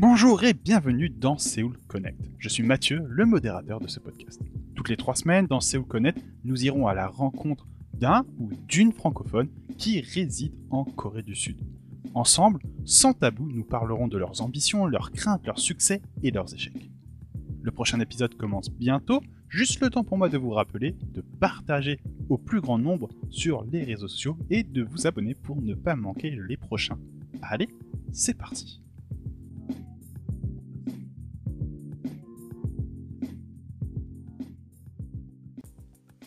Bonjour et bienvenue dans Séoul Connect. Je suis Mathieu, le modérateur de ce podcast. Toutes les trois semaines, dans Séoul Connect, nous irons à la rencontre d'un ou d'une francophone qui réside en Corée du Sud. Ensemble, sans tabou, nous parlerons de leurs ambitions, leurs craintes, leurs succès et leurs échecs. Le prochain épisode commence bientôt, juste le temps pour moi de vous rappeler de partager au plus grand nombre sur les réseaux sociaux et de vous abonner pour ne pas manquer les prochains. Allez, c'est parti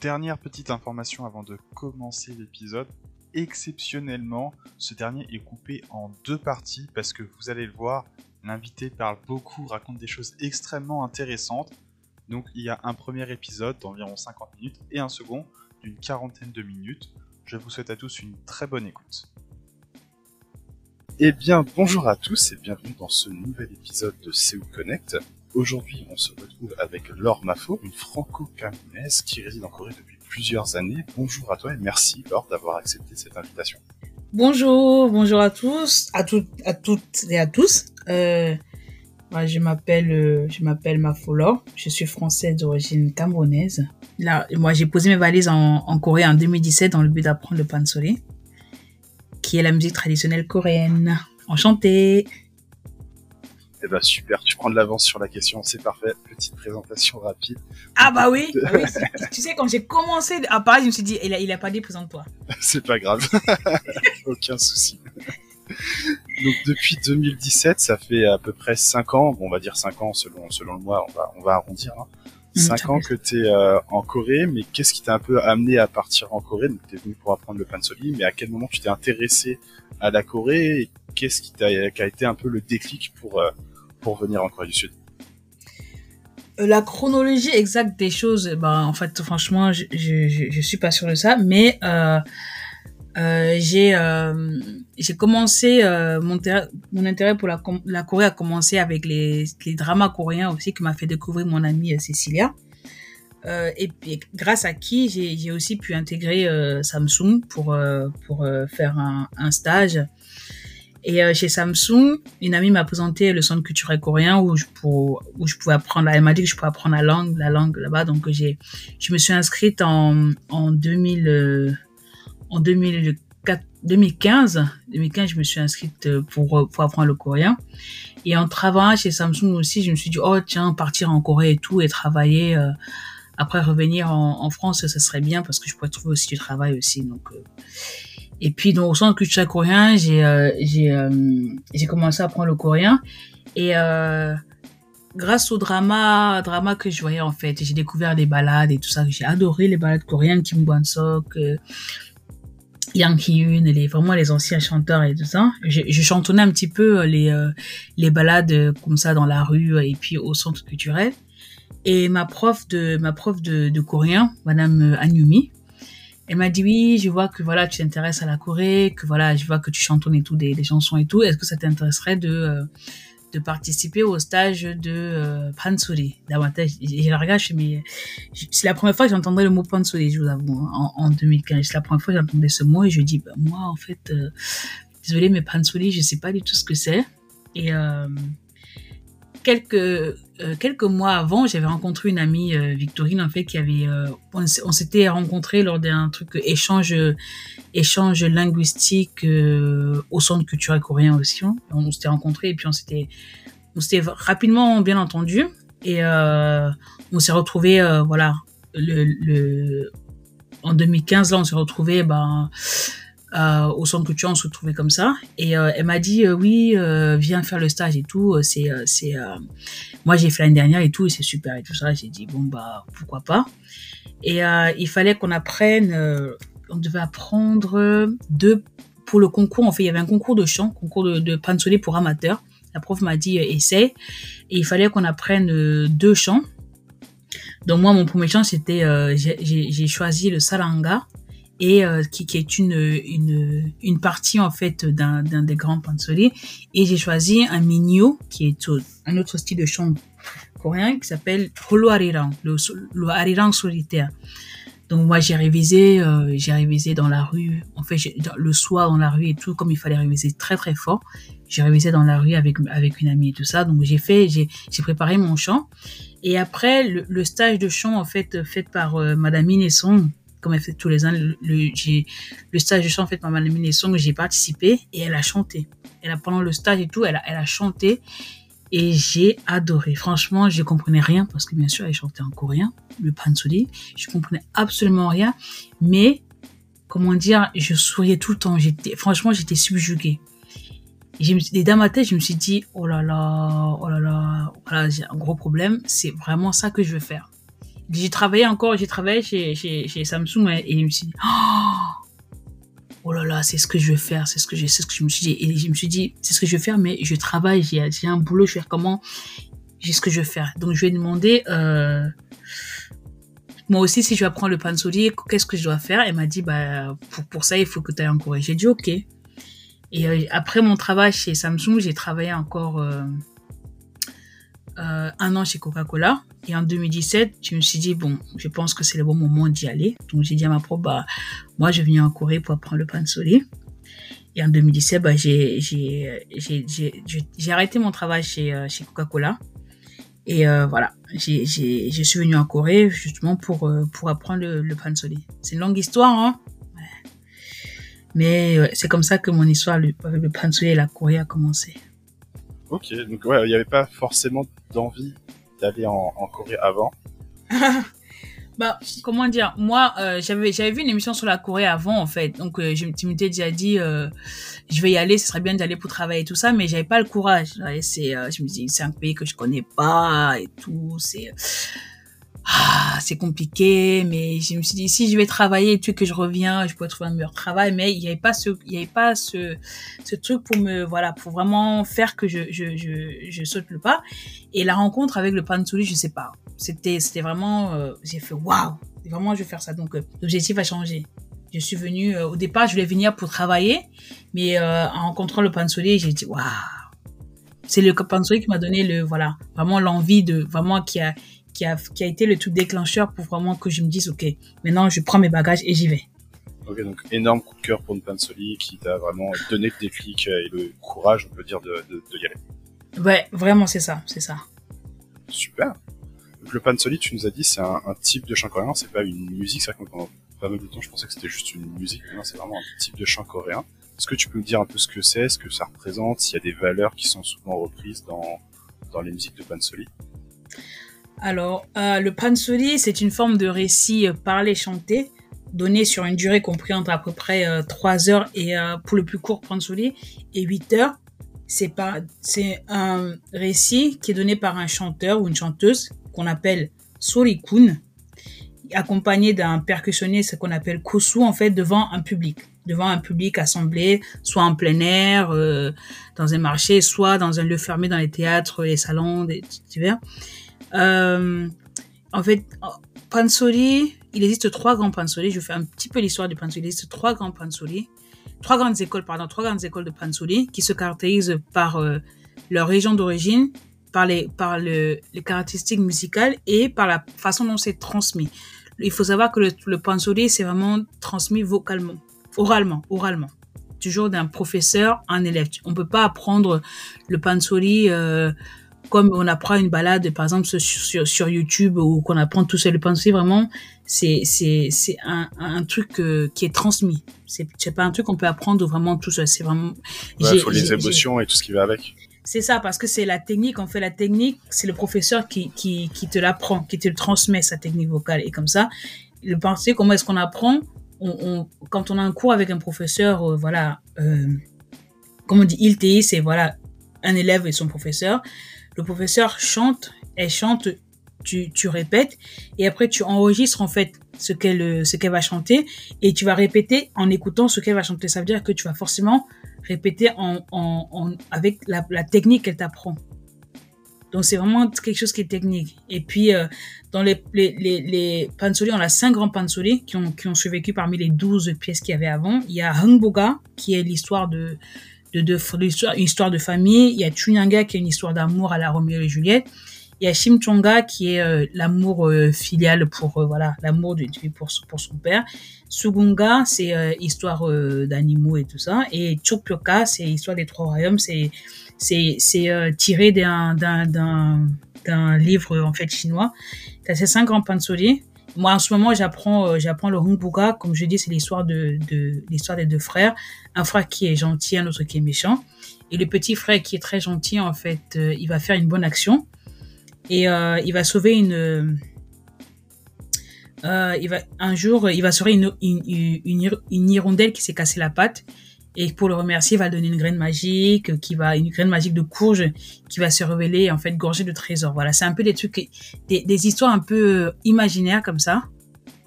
Dernière petite information avant de commencer l'épisode. Exceptionnellement, ce dernier est coupé en deux parties parce que vous allez le voir, l'invité parle beaucoup, raconte des choses extrêmement intéressantes. Donc il y a un premier épisode d'environ 50 minutes et un second d'une quarantaine de minutes. Je vous souhaite à tous une très bonne écoute. Eh bien, bonjour à tous et bienvenue dans ce nouvel épisode de Séoul Connect. Aujourd'hui, on se retrouve avec Laure Mafo, une franco-camerounaise qui réside en Corée depuis plusieurs années. Bonjour à toi et merci Laure d'avoir accepté cette invitation. Bonjour, bonjour à tous, à toutes, à toutes et à tous. Euh, je m'appelle, euh, je m'appelle Mafo Laure. Je suis française d'origine camerounaise. Là, moi, j'ai posé mes valises en, en, Corée en 2017 dans le but d'apprendre le pansori, qui est la musique traditionnelle coréenne. Enchantée. Eh ben super, tu prends de l'avance sur la question, c'est parfait. Petite présentation rapide. Ah bah oui, bah oui tu sais quand j'ai commencé à parler, je me suis dit il a, il a pas dit présente-toi. c'est pas grave, aucun souci. Donc depuis 2017, ça fait à peu près 5 ans, bon, on va dire 5 ans selon selon le mois, on va on va arrondir. Hein. 5 mmh, ans que tu es euh, en Corée, mais qu'est-ce qui t'a un peu amené à partir en Corée? Donc tu es venu pour apprendre le pansori, mais à quel moment tu t'es intéressé à la Corée? Et qu'est-ce qui, t'a, qui a été un peu le déclic pour euh, pour venir en Corée du Sud euh, la chronologie exacte des choses, ben en fait franchement je je, je suis pas sûr de ça, mais euh, euh, j'ai j'ai commencé mon, mon intérêt pour la, la Corée a commencé avec les, les dramas coréens aussi que m'a fait découvrir mon amie Cécilia. et grâce à qui j'ai aussi pu intégrer Samsung pour pour faire un stage et euh, chez Samsung, une amie m'a présenté le centre culturel coréen où je, pour, où je pouvais apprendre, elle m'a dit que je pouvais apprendre la langue, la langue là-bas. Donc j'ai, je me suis inscrite en, en 2000, euh, en 2004, 2015. 2015, je me suis inscrite euh, pour, pour apprendre le coréen. Et en travaillant chez Samsung aussi, je me suis dit, oh tiens, partir en Corée et tout et travailler. Euh, après revenir en, en, France, ça serait bien parce que je pourrais trouver aussi du travail aussi. Donc et puis, donc, au centre culturel coréen, j'ai euh, j'ai euh, j'ai commencé à apprendre le coréen. Et euh, grâce au drama, drama que je voyais en fait, j'ai découvert des balades et tout ça. J'ai adoré les balades coréennes, Kim Kwon-sok, euh, Yang Hee-eun, les vraiment les anciens chanteurs et tout ça. Je, je chantonnais un petit peu les les balades comme ça dans la rue et puis au centre culturel. Et ma prof de ma prof de, de coréen, Madame Anyumi, elle m'a dit oui, je vois que voilà, tu t'intéresses à la Corée, que voilà, je vois que tu chantonnes des, des chansons et tout. Est-ce que ça t'intéresserait de euh, de participer au stage de euh, pansori J'ai la regarde, je mais c'est la première fois que j'entendais le mot pansori, je vous avoue, hein, en, en 2015. C'est la première fois que j'entendais ce mot et je dis bah, moi en fait, euh, désolé mais pansori, je sais pas du tout ce que c'est. Et euh, quelques euh, quelques mois avant, j'avais rencontré une amie euh, Victorine en fait qui avait euh, on, s'était rencontré lors d'un truc échange échange linguistique au centre culturel coréen aussi. Hein. On s'était rencontrés et puis on s'était on s'était rapidement bien entendu et on s'est retrouvé voilà le, le en 2015 là on s'est retrouvé ben euh, au centre culturel, on se retrouvait comme ça. Et euh, elle m'a dit euh, oui, euh, viens faire le stage et tout. C'est c'est moi j'ai fait l'année dernière et tout, et c'est super et tout ça. J'ai dit bon bah pourquoi pas. Et il fallait qu'on apprenne. on devait apprendre deux pour le concours. En fait, il y avait un concours de chant, concours de, de pour amateurs. La prof m'a dit essaye. Et il fallait qu'on apprenne deux chants. Donc moi, mon premier chant, c'était, j'ai choisi le salanga et euh, qui, est une, une, une partie en fait d'un des grands pansori. Et j'ai choisi un minyo qui est un autre style de chant coréen qui s'appelle Holo Arirang, le, le Arirang solitaire. Donc moi j'ai révisé, euh, j'ai révisé dans la rue, en fait le soir dans la rue et tout, comme il fallait réviser très très fort. J'ai révisé dans la rue avec avec une amie et tout ça. Donc j'ai fait, j'ai j'ai préparé mon chant. Et après le, le, stage de chant en fait fait par euh, Madame Inesson, comme elle fait tous les ans, le, stage de chant fait par Madame Inesson, j'ai participé et elle a chanté. Elle a pendant le stage et tout, elle a, chanté et j'ai adoré. Franchement, je comprenais rien parce que bien sûr, elle chantait en coréen, le pansori. Je comprenais absolument rien, mais comment dire, je souriais tout le temps. Franchement, j'étais subjuguée. Et, dans ma tête, je me suis dit, oh là là, oh là là, voilà, j'ai un gros problème. C'est vraiment ça que je veux faire. J'ai travaillé encore, j'ai travaillé chez, chez, chez Samsung et je me suis dit, oh, oh là là, c'est ce que je veux faire, c'est ce que je, c'est ce que je me suis dit. Et je me suis dit, c'est ce que je veux faire, mais je travaille, j'ai, un boulot, je vais faire comment, j'ai ce que je veux faire. Donc, je lui ai demandé, euh, moi aussi, si je vais apprendre le pansori, qu'est-ce que je dois faire? Elle m'a dit, bah, pour, pour ça, il faut que tu ailles en Corée. J'ai dit, ok. Et euh, après mon travail chez Samsung, j'ai travaillé encore, euh, euh, un an chez Coca-Cola. Et en 2017, je me suis dit, bon, je pense que c'est le bon moment d'y aller. Donc, j'ai dit à ma pro, bah, moi, je viens en Corée pour apprendre le pain soleil. Et en 2017, bah, j'ai, arrêté mon travail chez, euh, Coca-Cola. Et euh, voilà, je suis venu en Corée justement pour, apprendre le, le pain soleil. C'est une longue histoire, hein. Mais c'est comme ça que mon histoire avec le pain soleil et la Corée a commencé. Ok, donc ouais, il n'y avait pas forcément d'envie d'aller en, Corée avant. bah, comment dire, moi, euh, j'avais j'avais vu une émission sur la Corée avant en fait, donc euh, je m'étais déjà dit, euh, je vais y aller, ce serait bien d'aller pour travailler et tout ça, mais j'avais pas le courage. C'est, je me dis, c'est un pays que je connais pas et tout, c'est ah, c'est compliqué, mais je me suis dit, si je vais travailler et tu que je reviens, je pourrais trouver un meilleur travail, mais il n'y avait pas ce, il y avait pas ce, ce truc pour me, voilà, pour vraiment faire que je, je, je, je saute le pas. Et la rencontre avec le pansori, je sais pas. C'était, c'était vraiment, euh, j'ai fait waouh, vraiment, je vais faire ça. Donc, euh, l'objectif a changé. Je suis venue, euh, au départ, je voulais venir pour travailler, mais en rencontrant le pansori, j'ai dit waouh. C'est le pansori qui m'a donné le, voilà, vraiment l'envie de, vraiment qui a, qui a, qui a été le tout déclencheur pour vraiment que je me dise, OK, maintenant je prends mes bagages et j'y vais. Ok, donc énorme coup de cœur pour une Pansoli qui t'a vraiment donné le déclic et le courage, on peut dire, de, de, de y aller. Ouais, vraiment, c'est ça, c'est ça. Super. Donc le Pansoli, tu nous as dit, c'est un, un, type de chant coréen, c'est pas une musique, c'est vrai que pendant pas mal de temps, je pensais que c'était juste une musique, mais non, c'est vraiment un type de chant coréen. Est-ce que tu peux me dire un peu ce que c'est, ce que ça représente, s'il y a des valeurs qui sont souvent reprises dans, dans les musiques de Pansoli alors, euh, le pansori, c'est une forme de récit euh, parlé-chanté donné sur une durée comprise entre à peu près euh, 3 heures et euh, pour le plus court pansori et 8 heures. C'est c'est un récit qui est donné par un chanteur ou une chanteuse qu'on appelle sorikun, accompagné d'un percussionniste qu'on appelle kosu en fait devant un public, devant un public assemblé, soit en plein air, euh, dans un marché, soit dans un lieu fermé dans les théâtres, les salons, des divers. Euh, en fait, Pansori, il existe trois grands Pansori. Je fais un petit peu l'histoire du Pansori. Il existe trois grands Pansori. Trois grandes écoles, pardon, trois grandes écoles de Pansori qui se caractérisent par euh, leur région d'origine, par les, par le, les caractéristiques musicales et par la façon dont c'est transmis. Il faut savoir que le, le Pansori, c'est vraiment transmis vocalement, oralement, oralement. Toujours d'un professeur à un élève. On peut pas apprendre le Pansori, euh, comme on apprend une balade, par exemple, sur, sur, sur YouTube ou qu'on apprend tout seul. Penser vraiment, c'est, c'est, c'est un, un truc euh, qui est transmis. C'est, c'est pas un truc qu'on peut apprendre vraiment tout seul. C'est vraiment. Il faut les émotions et tout ce qui va avec. C'est ça, parce que c'est la technique. En fait, la technique, c'est le professeur qui, qui, qui te l'apprend, qui te transmet sa technique vocale. Et comme ça, le penser, comment est-ce qu'on apprend? On, on, Quand on a un cours avec un professeur, euh, voilà, euh, comme on dit, il c'est voilà, un élève et son professeur le professeur chante, elle chante, tu, tu répètes, et après tu enregistres en fait ce qu'elle ce qu'elle va chanter, et tu vas répéter en écoutant ce qu'elle va chanter. Ça veut dire que tu vas forcément répéter en, en, en avec la, la technique qu'elle t'apprend. Donc c'est vraiment quelque chose qui est technique. Et puis euh, dans les les les, les pansori, on a cinq grands pansori qui ont qui ont survécu parmi les douze pièces qu'il y avait avant. Il y a Hungboga qui est l'histoire de de, de, de une histoire de famille. Il y a Chunyanga qui est une histoire d'amour à la Roméo et Juliette. Il y a Chimchonga qui est euh, l'amour euh, filial pour euh, voilà l'amour de pour pour son père. Sugunga c'est histoire d'animaux et tout ça. Et Chokpyoka c'est histoire des trois royaumes. C'est c'est c'est tiré d'un d'un d'un livre en fait chinois. T'as ces cinq grands pansori. Moi, en ce moment, j'apprends, j'apprends le Hongbuga. Comme je dis, c'est l'histoire de, de l'histoire des deux frères. Un frère qui est gentil, un autre qui est méchant. Et le petit frère qui est très gentil, en fait, euh, il va faire une bonne action et euh, il va sauver une. Euh, il va un jour, il va sauver une une, une, une hirondelle qui s'est cassé la patte. Et pour le remercier, il va donner une graine magique, qui va une graine magique de courge, qui va se révéler en fait gorgée de trésors. Voilà, c'est un peu des trucs, des, des histoires un peu imaginaires comme ça,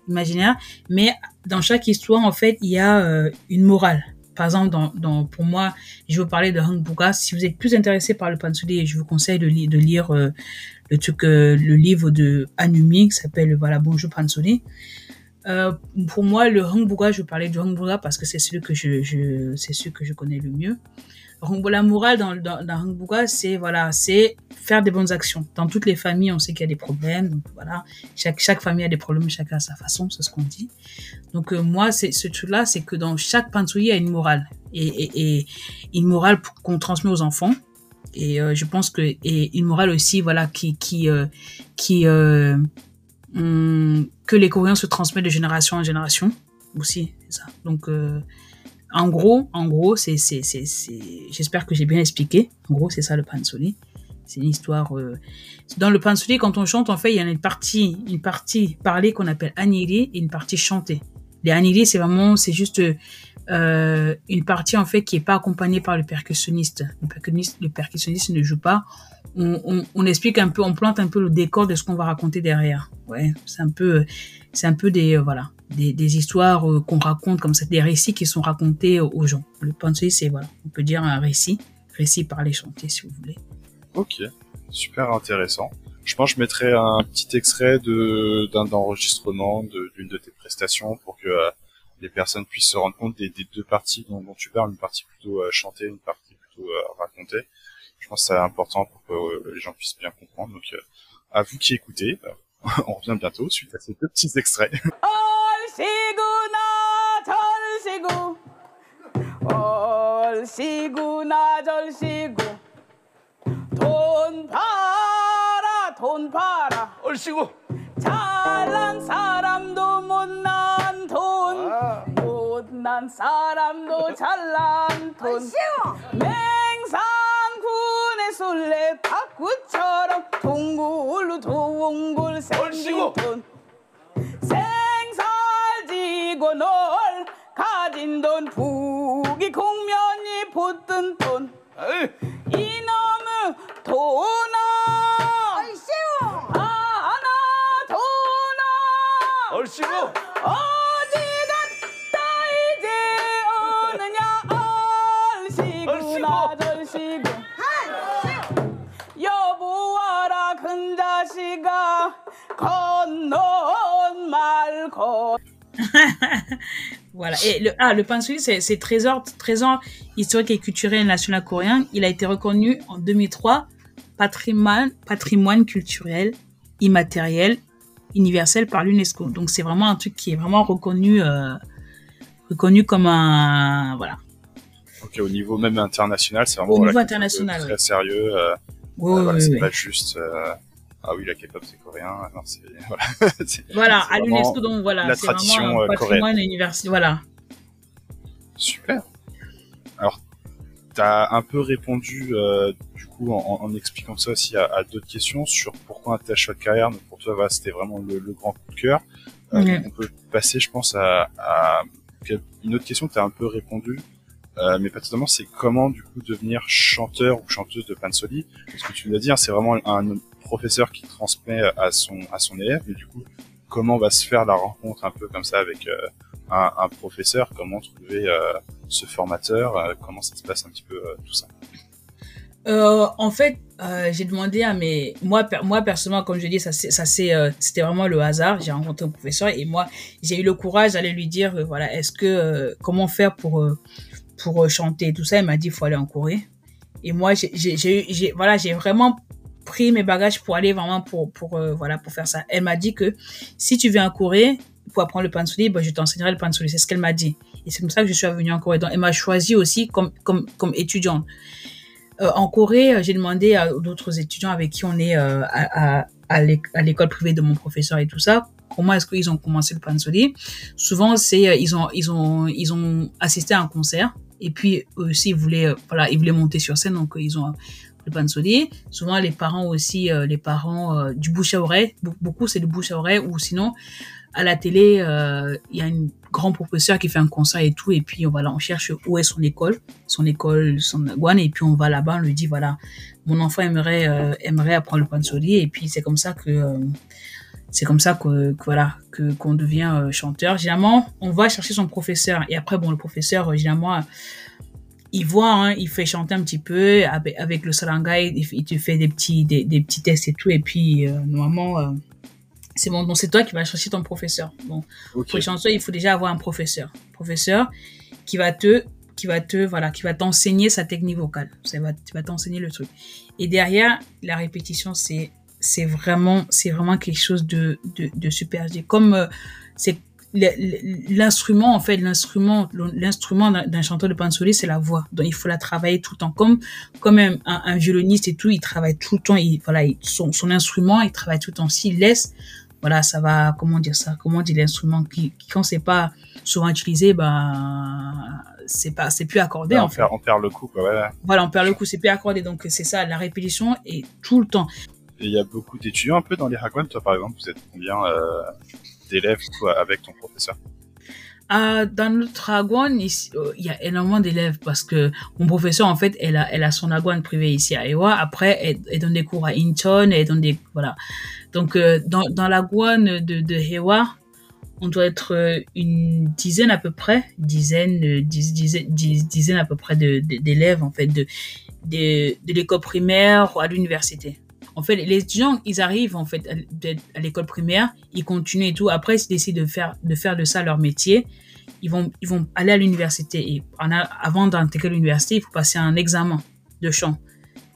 imaginaires. Mais dans chaque histoire, en fait, il y a une morale par exemple, dans, dans, pour moi, je veux parler de Hang Buga. Si vous êtes plus intéressé par le pansuli, je vous conseille de, de lire euh, le truc, euh, le livre de Anumi qui s'appelle voilà Bonjour Pansuli. Euh, pour moi, le Hang Buga, je parler du Hang Buga parce que c'est celui que je, c'est celui que je connais le mieux. La morale dans, dans, dans c'est voilà, c'est faire des bonnes actions. Dans toutes les familles, on sait qu'il y a des problèmes. Voilà, chaque, famille a des problèmes, chacun à sa façon, c'est ce qu'on dit. Donc euh, moi, ce truc-là, c'est que dans chaque pantouille, il y a une morale et, une morale qu'on transmet aux enfants. Et euh, je pense que et une morale aussi, voilà, qui qui hum, que les Coréens se transmettent de génération en génération aussi, ça. Donc en gros, en gros, c'est, c'est, c'est, j'espère que j'ai bien expliqué. En gros, c'est ça le pansoli. C'est une histoire. Euh... Dans le pansoli, quand on chante, en fait, il y a une partie, une partie parlée qu'on appelle aniri et une partie chantée. Les aniri, c'est vraiment, c'est juste euh, une partie en fait qui est pas accompagnée par le percussionniste. Le percussionniste, le percussionniste ne joue pas. On, on, on, explique un peu, on plante un peu le décor de ce qu'on va raconter derrière. Ouais, c'est un peu, c'est un peu des, euh, voilà, des, des histoires euh, qu'on raconte comme ça, des récits qui sont racontés aux gens. Le pensée, c'est voilà, on peut dire un récit, récit par les chantiers si vous voulez. Ok, super intéressant. Je pense que je mettrai un petit extrait de d'un enregistrement d'une de, tes prestations pour que euh, les personnes puissent se rendre compte des, des deux parties dont, dont, tu parles, une partie plutôt euh, chantée, une partie plutôt racontée. Je pense que c'est important pour que les gens puissent bien comprendre. Donc, à vous qui écoutez, on revient bientôt suite à ces deux petits extraits. 얼씨구나 절시구 얼씨구나 절시구 돈 팔아 돈 팔아 얼씨구 잘난 사람도 못난 돈 아. 못난 사람도 잘난 돈. 맹상군의 술래 탁구처럼 동굴로 동굴 생긴 돈. 생살지고 널 가진 돈. 부기 공면이 붙든 돈. 이놈의 돈아 얼씨구 voilà. Et le, ah, le pansui, c'est, c'est trésor, trésor historique et culturel national coréen. Il a été reconnu en 2003 patrimoine, patrimoine culturel immatériel universel par l'UNESCO. Donc c'est vraiment un truc qui est vraiment reconnu, euh, reconnu comme un, voilà. Ok, au niveau même international, c'est vraiment au niveau international, très sérieux. Euh, oui, voilà, oui, c'est pas juste. Ah oui, la K-pop c'est coréen. Non, c'est voilà. voilà, à l'UNESCO donc voilà, la c'est tradition vraiment un euh, patrimoine coréenne. universel. Voilà. Super. Alors, t'as un peu répondu euh, du coup en, en, expliquant ça aussi à, à d'autres questions sur pourquoi un tel choix de carrière. Donc pour toi, voilà, c'était vraiment le, le, grand coup de cœur. Euh. On peut passer, je pense, à, à une autre question que t'as un peu répondu. Euh, mais pas totalement, c'est comment du coup devenir chanteur ou chanteuse de Pansoli Parce que tu l'as dit, hein, c'est vraiment un professeur qui transmet à son à son élève, mais du coup, comment va se faire la rencontre un peu comme ça avec euh, un, professeur? Comment trouver euh, ce formateur? Euh, Comment ça se passe un petit peu euh, tout ça? Euh, en fait, euh, j'ai demandé à mes, moi, moi personnellement, comme je dis, ça, ça c'est, euh, c'était vraiment le hasard. J'ai rencontré un professeur et moi, j'ai eu le courage d'aller lui dire, euh, voilà, est-ce que, euh, comment faire pour, euh, pour euh, chanter tout ça. Il m'a dit, faut aller en Corée. Et moi, j'ai, j'ai- voilà, j'ai vraiment pris mes bagages pour aller vraiment pour pour euh, voilà pour faire ça. Elle m'a dit que si tu viens en Corée pour apprendre le pansori, bah, je t'enseignerai le pansori. C'est ce qu'elle m'a dit. Et c'est comme ça que je suis venue en Corée. Donc, elle m'a choisi aussi comme comme comme étudiante. Euh, en Corée, j'ai demandé à d'autres étudiants avec qui on est euh, à, à, à l'école privée de mon professeur et tout ça, comment est-ce qu'ils ont commencé le pansori. Souvent, c'est ils ont ils ont ils ont assisté à un concert et puis aussi ils voulaient voilà ils voulaient monter sur scène donc ils ont le pansori. Souvent, les parents aussi, euh, les parents euh, du bouche à oreille, beaucoup c'est du bouche à oreille, ou sinon, à la télé, euh, il y a un grand professeur qui fait un concert et tout, et puis voilà, on cherche où est son école, son école, son guan, et puis on va là-bas, on lui dit, voilà, mon enfant aimerait, aimerait apprendre le pansori, et puis c'est comme ça que c'est comme ça que, voilà que qu'on devient chanteur. Généralement, on va chercher son professeur et après bon le professeur généralement il voit, hein, il fait chanter un petit peu avec, le sarangai, il, te fait des petits, des, petits tests et tout, et puis euh, normalement, euh, c'est bon. Donc c'est toi qui vas chercher ton professeur. Bon, pour les chanteurs, il faut déjà avoir un professeur, professeur qui va te, qui va te, voilà, qui va t'enseigner sa technique vocale. Ça va, tu vas t'enseigner le truc. Et derrière, la répétition, c'est, c'est vraiment, c'est vraiment quelque chose de, de, de super. Comme euh, c'est l'instrument en fait l'instrument l'instrument d'un chanteur de pansori c'est la voix. Donc il faut la travailler tout le temps. Comme comme un, un, violoniste et tout il travaille tout le temps il voilà son, son instrument il travaille tout le temps. S'il laisse voilà ça va comment dire ça comment dire l'instrument qui, quand c'est pas souvent utilisé ben c'est pas c'est plus accordé en on, perd, on perd le coup quoi voilà. voilà on perd le coup c'est plus accordé. Donc c'est ça la répétition est tout le temps. Et il y a beaucoup d'étudiants un peu dans les hagwon toi par exemple vous êtes combien euh d'élèves avec ton professeur euh, dans notre agouane, euh, il y a énormément d'élèves parce que mon professeur, en fait, elle a, elle a son agouane privée ici à Ewa. Après, elle, donne des cours à Incheon, elle donne des, voilà. Donc, euh, dans, dans l'agouane de, de on doit être euh, une dizaine à peu près, dizaine, dix, dizaine, dizaine à peu près d'élèves, en fait, de, de, de l'école primaire à l'université. En fait, les étudiants, ils arrivent en fait à, l'école primaire, ils continuent et tout. Après, ils décident de faire de ça leur métier. Ils vont ils vont aller à l'université et avant d'intégrer l'université, il faut passer un examen de chant.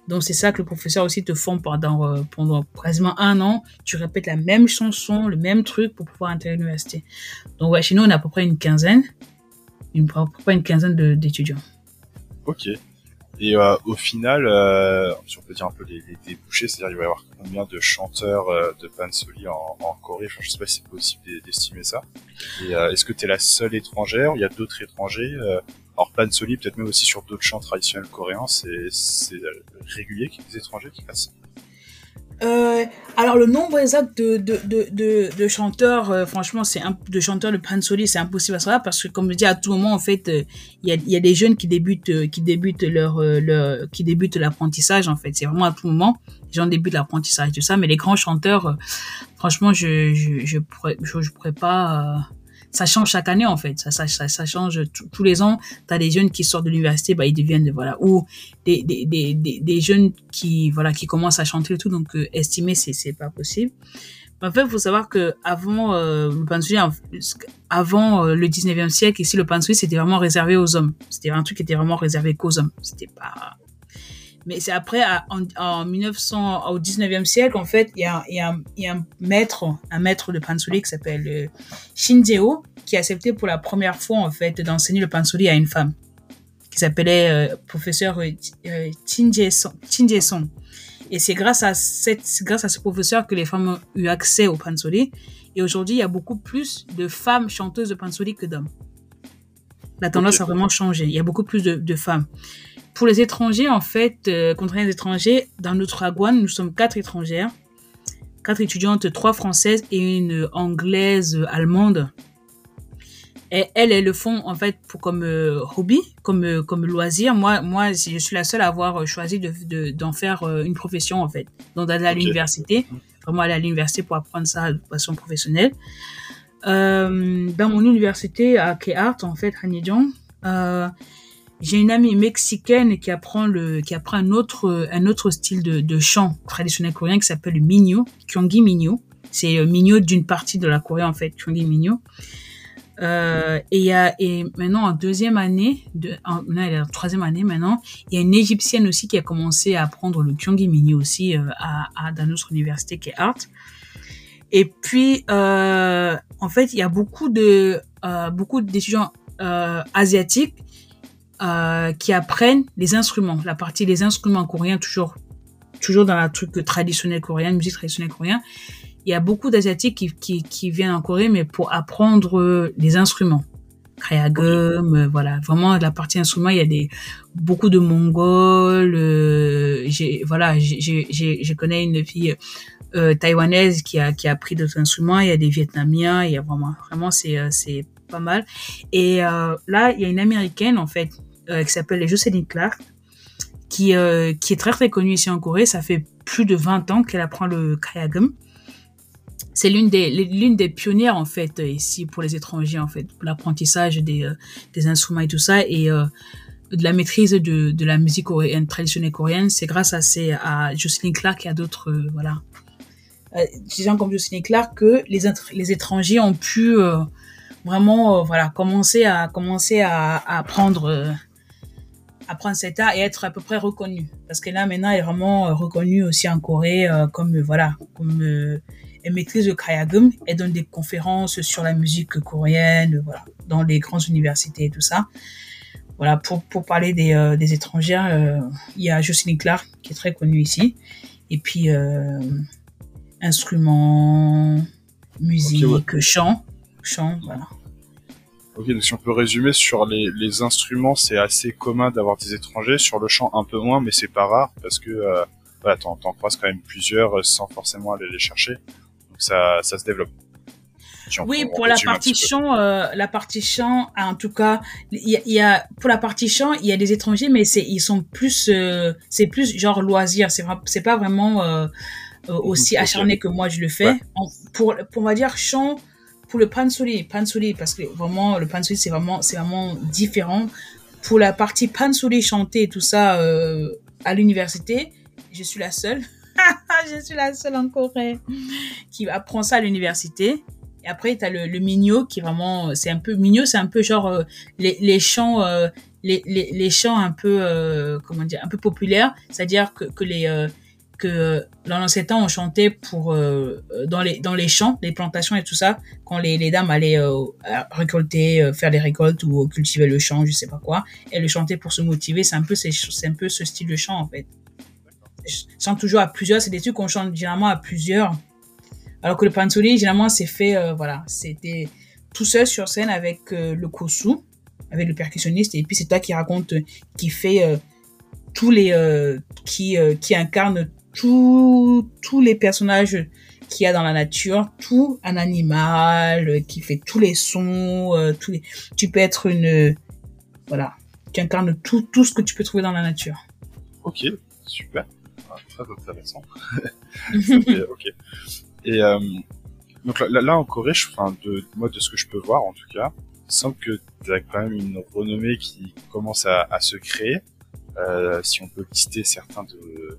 Donc c'est ça que le professeur aussi te forme pendant euh, pendant quasiment un an. Tu répètes la même chanson, le même truc pour pouvoir intégrer l'université. Donc chez nous on a à peu près une quinzaine, une, à peu près une quinzaine d'étudiants. Ok. Et euh, au final, euh, si on peut dire un peu les, débouchés, c'est-à-dire il va y avoir combien de chanteurs euh, de pansoli en, en Corée? Enfin, Je sais pas si c'est possible d'estimer ça. Et euh, est-ce que tu es la seule étrangère Il y a d'autres étrangers euh, Alors pansoli, peut-être même aussi sur d'autres chants traditionnels coréens, c'est régulier qu'il y ait des étrangers qui passent euh, alors le nombre exact de, de, de, de, chanteurs, euh, franchement, c'est de chanteurs de pansori, c'est impossible à savoir parce que comme je dis à tout moment, en fait, euh, il y, a, y a des jeunes qui débutent, qui débutent leur, leur qui débutent l'apprentissage. En fait, c'est vraiment à tout moment, les gens débutent l'apprentissage tout ça. Mais les grands chanteurs, franchement, je je je pourrais, je, pourrais pas ça change chaque année en fait. Ça, change tous les ans. Tu as des jeunes qui sortent de l'université, bah, ils deviennent voilà ou des, des, des, des, jeunes qui voilà qui commencent à chanter et tout. Donc euh, estimer c'est c'est pas possible. En fait, il faut savoir que avant euh, le avant euh, le 19e siècle, ici le pansui c'était vraiment réservé aux hommes. C'était un truc qui était vraiment réservé qu'aux hommes. C'était pas mais c'est après, en, en, 1900, au 19e siècle, en fait, il y a, y, a, y a, un maître, un maître de pansori qui s'appelle euh, Shinjeo, qui a accepté pour la première fois, en fait, d'enseigner le pansori à une femme, qui s'appelait euh, professeur euh, euh Song. Et c'est grâce à cette, grâce à ce professeur que les femmes ont eu accès au pansori. Et aujourd'hui, il y a beaucoup plus de femmes chanteuses de pansori que d'hommes. La tendance a vraiment changé. Il y a beaucoup plus de, de femmes. Pour les étrangers, en fait, euh, contre les étrangers, dans notre agouane, nous sommes quatre étrangères, quatre étudiantes, trois françaises et une anglaise allemande. Et elles, elles le font en fait pour comme euh, hobby, comme euh, comme loisir. Moi, moi, je suis la seule à avoir choisi de d'en faire une profession en fait. Donc d'aller à l'université, vraiment aller à l'université pour apprendre ça de façon professionnelle. dans mon université à Art, en fait, euh, j'ai une amie mexicaine qui apprend le, qui apprend un autre, un autre style de, de chant traditionnel coréen qui s'appelle le minyo, Kyongi minyo. C'est euh, minyo d'une partie de la Corée en fait, Kyongi minyo. Euh, et il y a et maintenant en deuxième année, de, en, non, est troisième année maintenant, il y a une égyptienne aussi qui a commencé à apprendre le kyongimini aussi euh, à, à dans notre université qui est Art. Et puis euh, en fait il y a beaucoup de euh, beaucoup d'étudiants euh, asiatiques euh, qui apprennent les instruments, la partie des instruments coréens toujours toujours dans la truc traditionnel coréen, musique traditionnelle coréenne il y a beaucoup d'asiatiques qui, qui, qui, viennent en Corée, mais pour apprendre euh, les instruments. Krayagum, euh, voilà, vraiment la partie instrument, il y a des beaucoup de Mongols. Euh, j'ai voilà, j'ai je connais une fille euh, taïwanaise qui a qui a appris d'autres instruments. Il y a des Vietnamiens, il y a vraiment vraiment c'est c'est pas mal. Et là, il y a une américaine en fait qui s'appelle Jocelyn Clark qui qui est très très connue ici en Corée. Ça fait plus de 20 ans qu'elle apprend le Krayagum c'est l'une des l'une des pionnières en fait ici pour les étrangers en fait pour l'apprentissage des euh, des instruments et tout ça. Et euh, de la maîtrise de, de la musique coréenne traditionnelle coréenne c'est grâce à ces à Jocelyn Clark et à d'autres euh, voilà. Euh, des gens comme Jocelyn Clark que les les étrangers ont pu vraiment voilà commencer à commencer à apprendre apprendre cet art et être à peu près reconnu parce que là maintenant elle est vraiment reconnue aussi en Corée comme voilà comme elle maîtrise le Krayagum, elle donne des conférences sur la musique coréenne, voilà, dans les grandes universités et tout ça. Voilà, pour, pour parler des, euh, des étrangères, euh, il y a Jocelyn Clark qui est très connue ici. Et puis, euh, instruments, musique, okay, chant, chant, voilà. Ok, donc si on peut résumer sur les, les instruments, c'est assez commun d'avoir des étrangers. Sur le chant, un peu moins, mais c'est pas rare parce que euh, voilà, t'en, t'en croises quand même plusieurs sans forcément aller les chercher ça, ça se développe. oui, pour la partie chant, euh, la partie chant, en tout cas, il y, a pour la partie chant, il y a des étrangers, mais c'est ils sont plus, euh, c'est plus genre loisir. C'est c'est pas vraiment euh, euh aussi acharné que moi je le fais. pour, pour on va dire chant, pour le pansori, pansori parce que vraiment le pansori c'est vraiment c'est vraiment différent. Pour la partie pansori chanter et tout ça euh, à l'université, je suis la seule. je suis la seule en Corée qui apprend ça à l'université. Et après, tu as le, le qui est vraiment, c'est un peu, Migno, c'est un peu genre euh, les, les chants, euh, les, les, les, chants un peu, comment dire, un peu populaires. C'est-à-dire que, que les, que dans l'ancien temps, on chantait pour, dans les, dans les champs, les plantations et tout ça, quand les, les dames allaient récolter, faire des récoltes ou cultiver le champ, je sais pas quoi. Elles le chantaient pour se motiver. C'est un peu, c'est un peu ce style de chant, en fait chante toujours à plusieurs. C'est des trucs qu'on chante généralement à plusieurs. Alors que le pansori, généralement, c'est fait, euh, voilà, c'était tout seul sur scène avec euh, le kosu, avec le percussionniste, et puis c'est toi qui raconte, qui fait euh, tous les, qui, qui incarne tous les personnages qu'il y a dans la nature, tout un animal, qui fait tous les sons, les, tu peux être une, voilà, tu incarnes tout, tout ce que tu peux trouver dans la nature. Ok, super très intéressant. ok. Et euh, donc là, en Corée, je, enfin, de moi de ce que je peux voir en tout cas, il semble que tu as quand même une renommée qui commence à, se créer. Euh, si on peut lister certains de,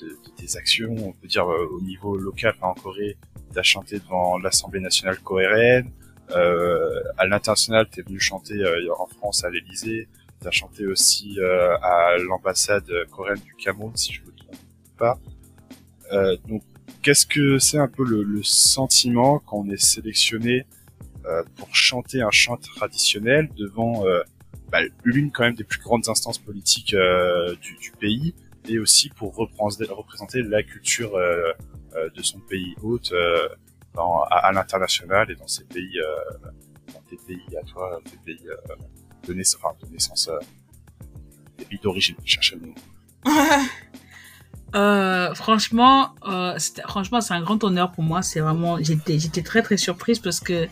de, de, des actions, on peut dire euh, au niveau local, en Corée, tu as chanté devant l'Assemblée nationale coréenne. Euh, à l'international, tu es venu chanter euh, en France à l'Élysée. Tu as chanté aussi euh, à l'ambassade coréenne du Cameroun, si je me pas. Euh, donc, qu'est-ce que c'est un peu le, le, sentiment quand on est sélectionné euh, pour chanter un chant traditionnel devant bah, l'une quand même des plus grandes instances politiques du, du, pays et aussi pour représenter la culture euh, euh, de son pays hôte dans, à, à l'international et dans ses pays, dans tes pays à toi, tes pays de naissance, enfin, de naissance, des pays d'origine. Cherchez le mot. Euh, franchement, euh, franchement, c'est un grand honneur pour moi. C'est vraiment, j'étais, j'étais très très surprise parce que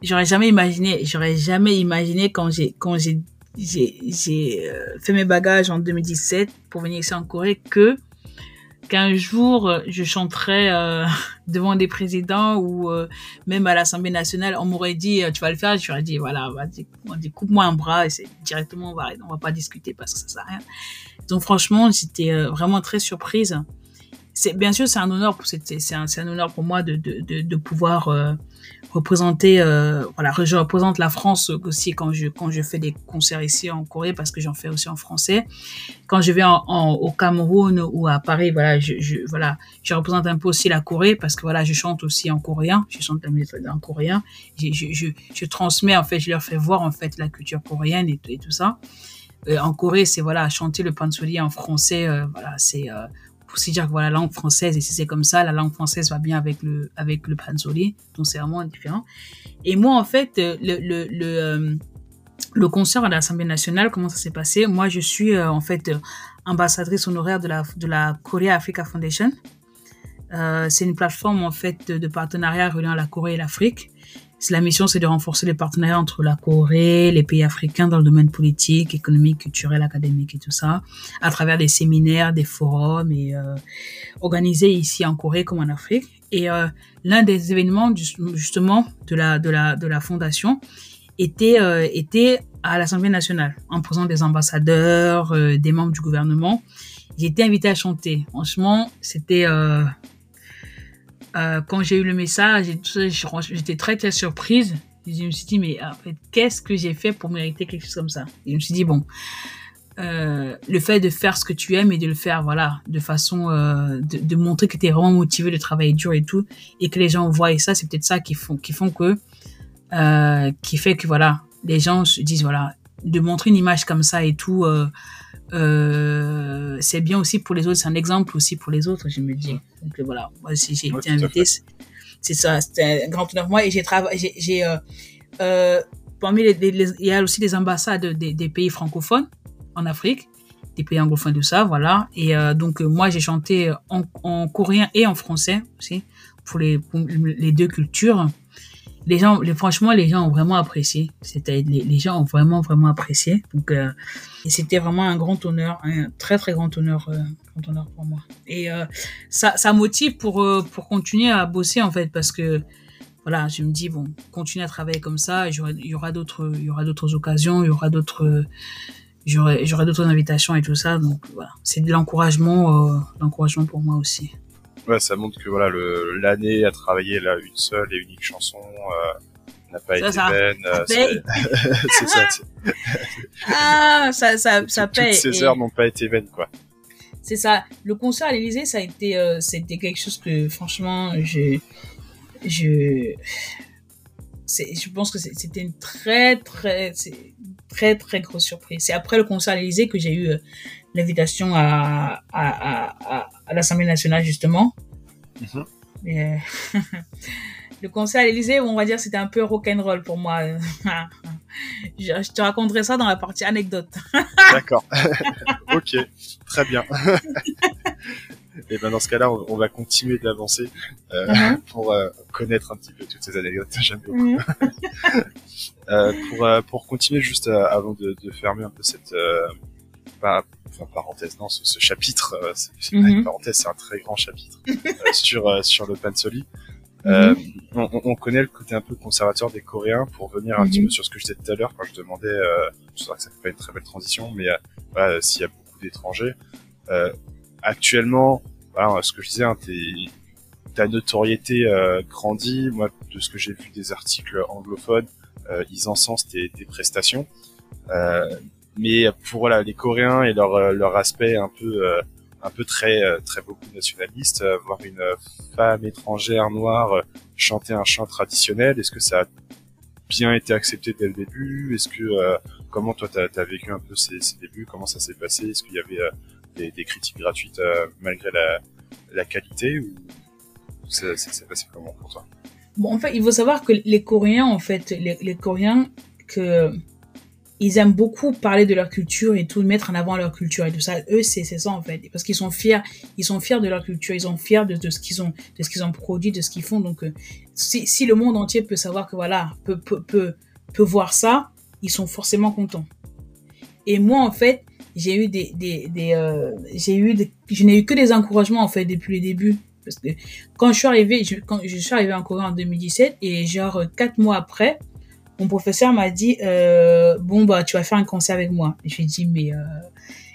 j'aurais jamais imaginé, j'aurais jamais imaginé quand j'ai, quand j'ai, j'ai, euh, fait mes bagages en 2017 pour venir ici en Corée que qu'un jour euh, je chanterais euh, devant des présidents ou euh, même à l'Assemblée nationale, on m'aurait dit tu vas le faire, j'aurais dit voilà, on dit coupe-moi un bras et c'est directement on va on va pas discuter parce que ça sert à rien. Donc franchement, j'étais vraiment très surprise c'est bien sûr c'est un honneur pour c'est un, un honneur pour moi de de de, pouvoir euh, représenter euh, voilà je représente la France aussi quand je quand je fais des concerts ici en Corée parce que j'en fais aussi en français. Quand je vais au Cameroun ou à Paris voilà je, je voilà je représente un peu aussi la Corée parce que voilà je chante aussi en coréen. Je chante la en coréen. Je, je, transmets en fait je leur fais voir en fait la culture coréenne et, tout ça. Euh, en Corée c'est voilà chanter le pansori en français voilà c'est pour se dire que voilà, la langue française, et si c'est comme ça, la langue française va bien avec le, avec le pansori. Donc, c'est vraiment différent. Et moi, en fait, le, le, le, euh, le concert à l'Assemblée nationale, comment ça s'est passé? Moi, je suis, euh, en fait, euh, ambassadrice honoraire de la, de la Korea Africa Foundation. Euh, c'est une plateforme, en fait, de partenariat reliant la Corée et l'Afrique. La mission, c'est de renforcer les partenariats entre la Corée, les pays africains dans le domaine politique, économique, culturel, académique et tout ça, à travers des séminaires, des forums et euh, organisés ici en Corée comme en Afrique. Et euh, l'un des événements justement de la de la de la fondation était euh, était à l'Assemblée nationale en présence des ambassadeurs, des membres du gouvernement. J'ai été invitée à chanter. Franchement, c'était euh, quand j'ai eu le message, j'étais très très surprise. Je me suis dit, mais en fait, qu'est-ce que j'ai fait pour mériter quelque chose comme ça? Je me suis dit, bon, euh, le fait de faire ce que tu aimes et de le faire, voilà, de façon, euh, de, montrer que tu es vraiment motivé de travailler dur et tout, et que les gens voient ça, c'est peut-être ça qui qui font que, qui fait que voilà, les gens se disent, voilà, de montrer une image comme ça et tout, euh, euh, c'est bien aussi pour les autres, c'est un exemple aussi pour les autres, je me dis. Donc voilà, moi si j'ai été invité, c'est ça, c'était un grand honneur. Pour moi et j'ai travaillé, j'ai, euh, euh, parmi les, les, il y a aussi des ambassades des, des, pays francophones en Afrique, des pays anglophones de ça, voilà. Et euh, donc moi j'ai chanté en, en, coréen et en français aussi pour les, pour les deux cultures les gens, les, franchement, les gens ont vraiment apprécié. C'était, les, les, gens ont vraiment, vraiment apprécié. Donc, euh, c'était vraiment un grand honneur, un très, très grand honneur, euh, grand honneur pour moi. Et euh, ça, ça motive pour, euh, pour continuer à bosser, en fait, parce que, voilà, je me dis, bon, continuer à travailler comme ça, il y aura d'autres, il y aura d'autres occasions, il y aura d'autres, j'aurai, j'aurai d'autres invitations et tout ça. Donc, voilà. C'est de l'encouragement, euh, l'encouragement pour moi aussi. Ouais, ça montre que voilà, l'année à travailler là une seule et unique chanson euh, n'a pas été ça. vaine. Euh, c'est, ça. Ah, ça, ça, ça paye. Toutes ces et... heures n'ont pas été vaines, quoi. C'est ça. Le concert à l'Élysée, ça a été, euh, c'était quelque chose que, franchement, je, je, je pense que c'était une très, très, très, très grosse surprise. C'est après le concert à l'Élysée que j'ai eu euh, l'invitation à, à, à, à l'Assemblée nationale, justement. Mais, euh, le concert à l'Élysée, on va dire, c'était un peu rock'n'roll pour moi. je, je, te raconterai ça dans la partie anecdote. D'accord. ok, très bien. Et ben dans ce cas-là, on, on va continuer d'avancer euh, mm-hmm. pour euh, connaître un petit peu toutes ces anecdotes. J'aime beaucoup. Mm-hmm. euh, pour pour continuer juste avant de, de, fermer un peu cette pas enfin, parenthèse non ce, ce chapitre c'est mm-hmm. une parenthèse c'est un très grand chapitre sur sur le pansoli. Euh, on, on, connaît le côté un peu conservateur des Coréens pour venir un petit peu sur ce que je disais tout à l'heure quand je demandais, euh, je sais que ça fait pas une très belle transition, mais euh, voilà, s'il y a beaucoup d'étrangers, euh, actuellement, voilà, ce que je disais, hein, ta notoriété euh, grandit. Moi, de ce que j'ai vu des articles anglophones, euh, ils encensent tes, tes prestations. Euh, mais pour voilà, les Coréens et leur leur aspect un peu un peu très très beaucoup nationaliste, voir une femme étrangère noire chanter un chant traditionnel, est-ce que ça a bien été accepté dès le début? Est-ce que comment toi t'as as vécu un peu ces, ces débuts? Comment ça s'est passé? Est-ce qu'il y avait des, des, critiques gratuites euh, malgré la, la qualité ou c'est passé comment pour toi? Bon, en fait, il faut savoir que les Coréens, en fait, les, les Coréens, que ils aiment beaucoup parler de leur culture et tout, mettre en avant leur culture et tout ça. Eux, c'est ça en fait, parce qu'ils sont fiers, ils sont fiers de leur culture, ils sont fiers de, de ce qu'ils ont, de ce qu'ils ont produit, de ce qu'ils font. Donc, euh, si, si le monde entier peut savoir que voilà, peut, peut, peut, voir ça, ils sont forcément contents. Et moi, en fait, j'ai eu des, des, des euh, j'ai eu je n'ai eu que des encouragements en fait depuis le début parce que quand je suis arrivée je, quand je suis arrivée en Corée en 2017 et genre quatre mois après mon professeur m'a dit euh, bon bah tu vas faire un concert avec moi. Et je lui ai dit mais euh,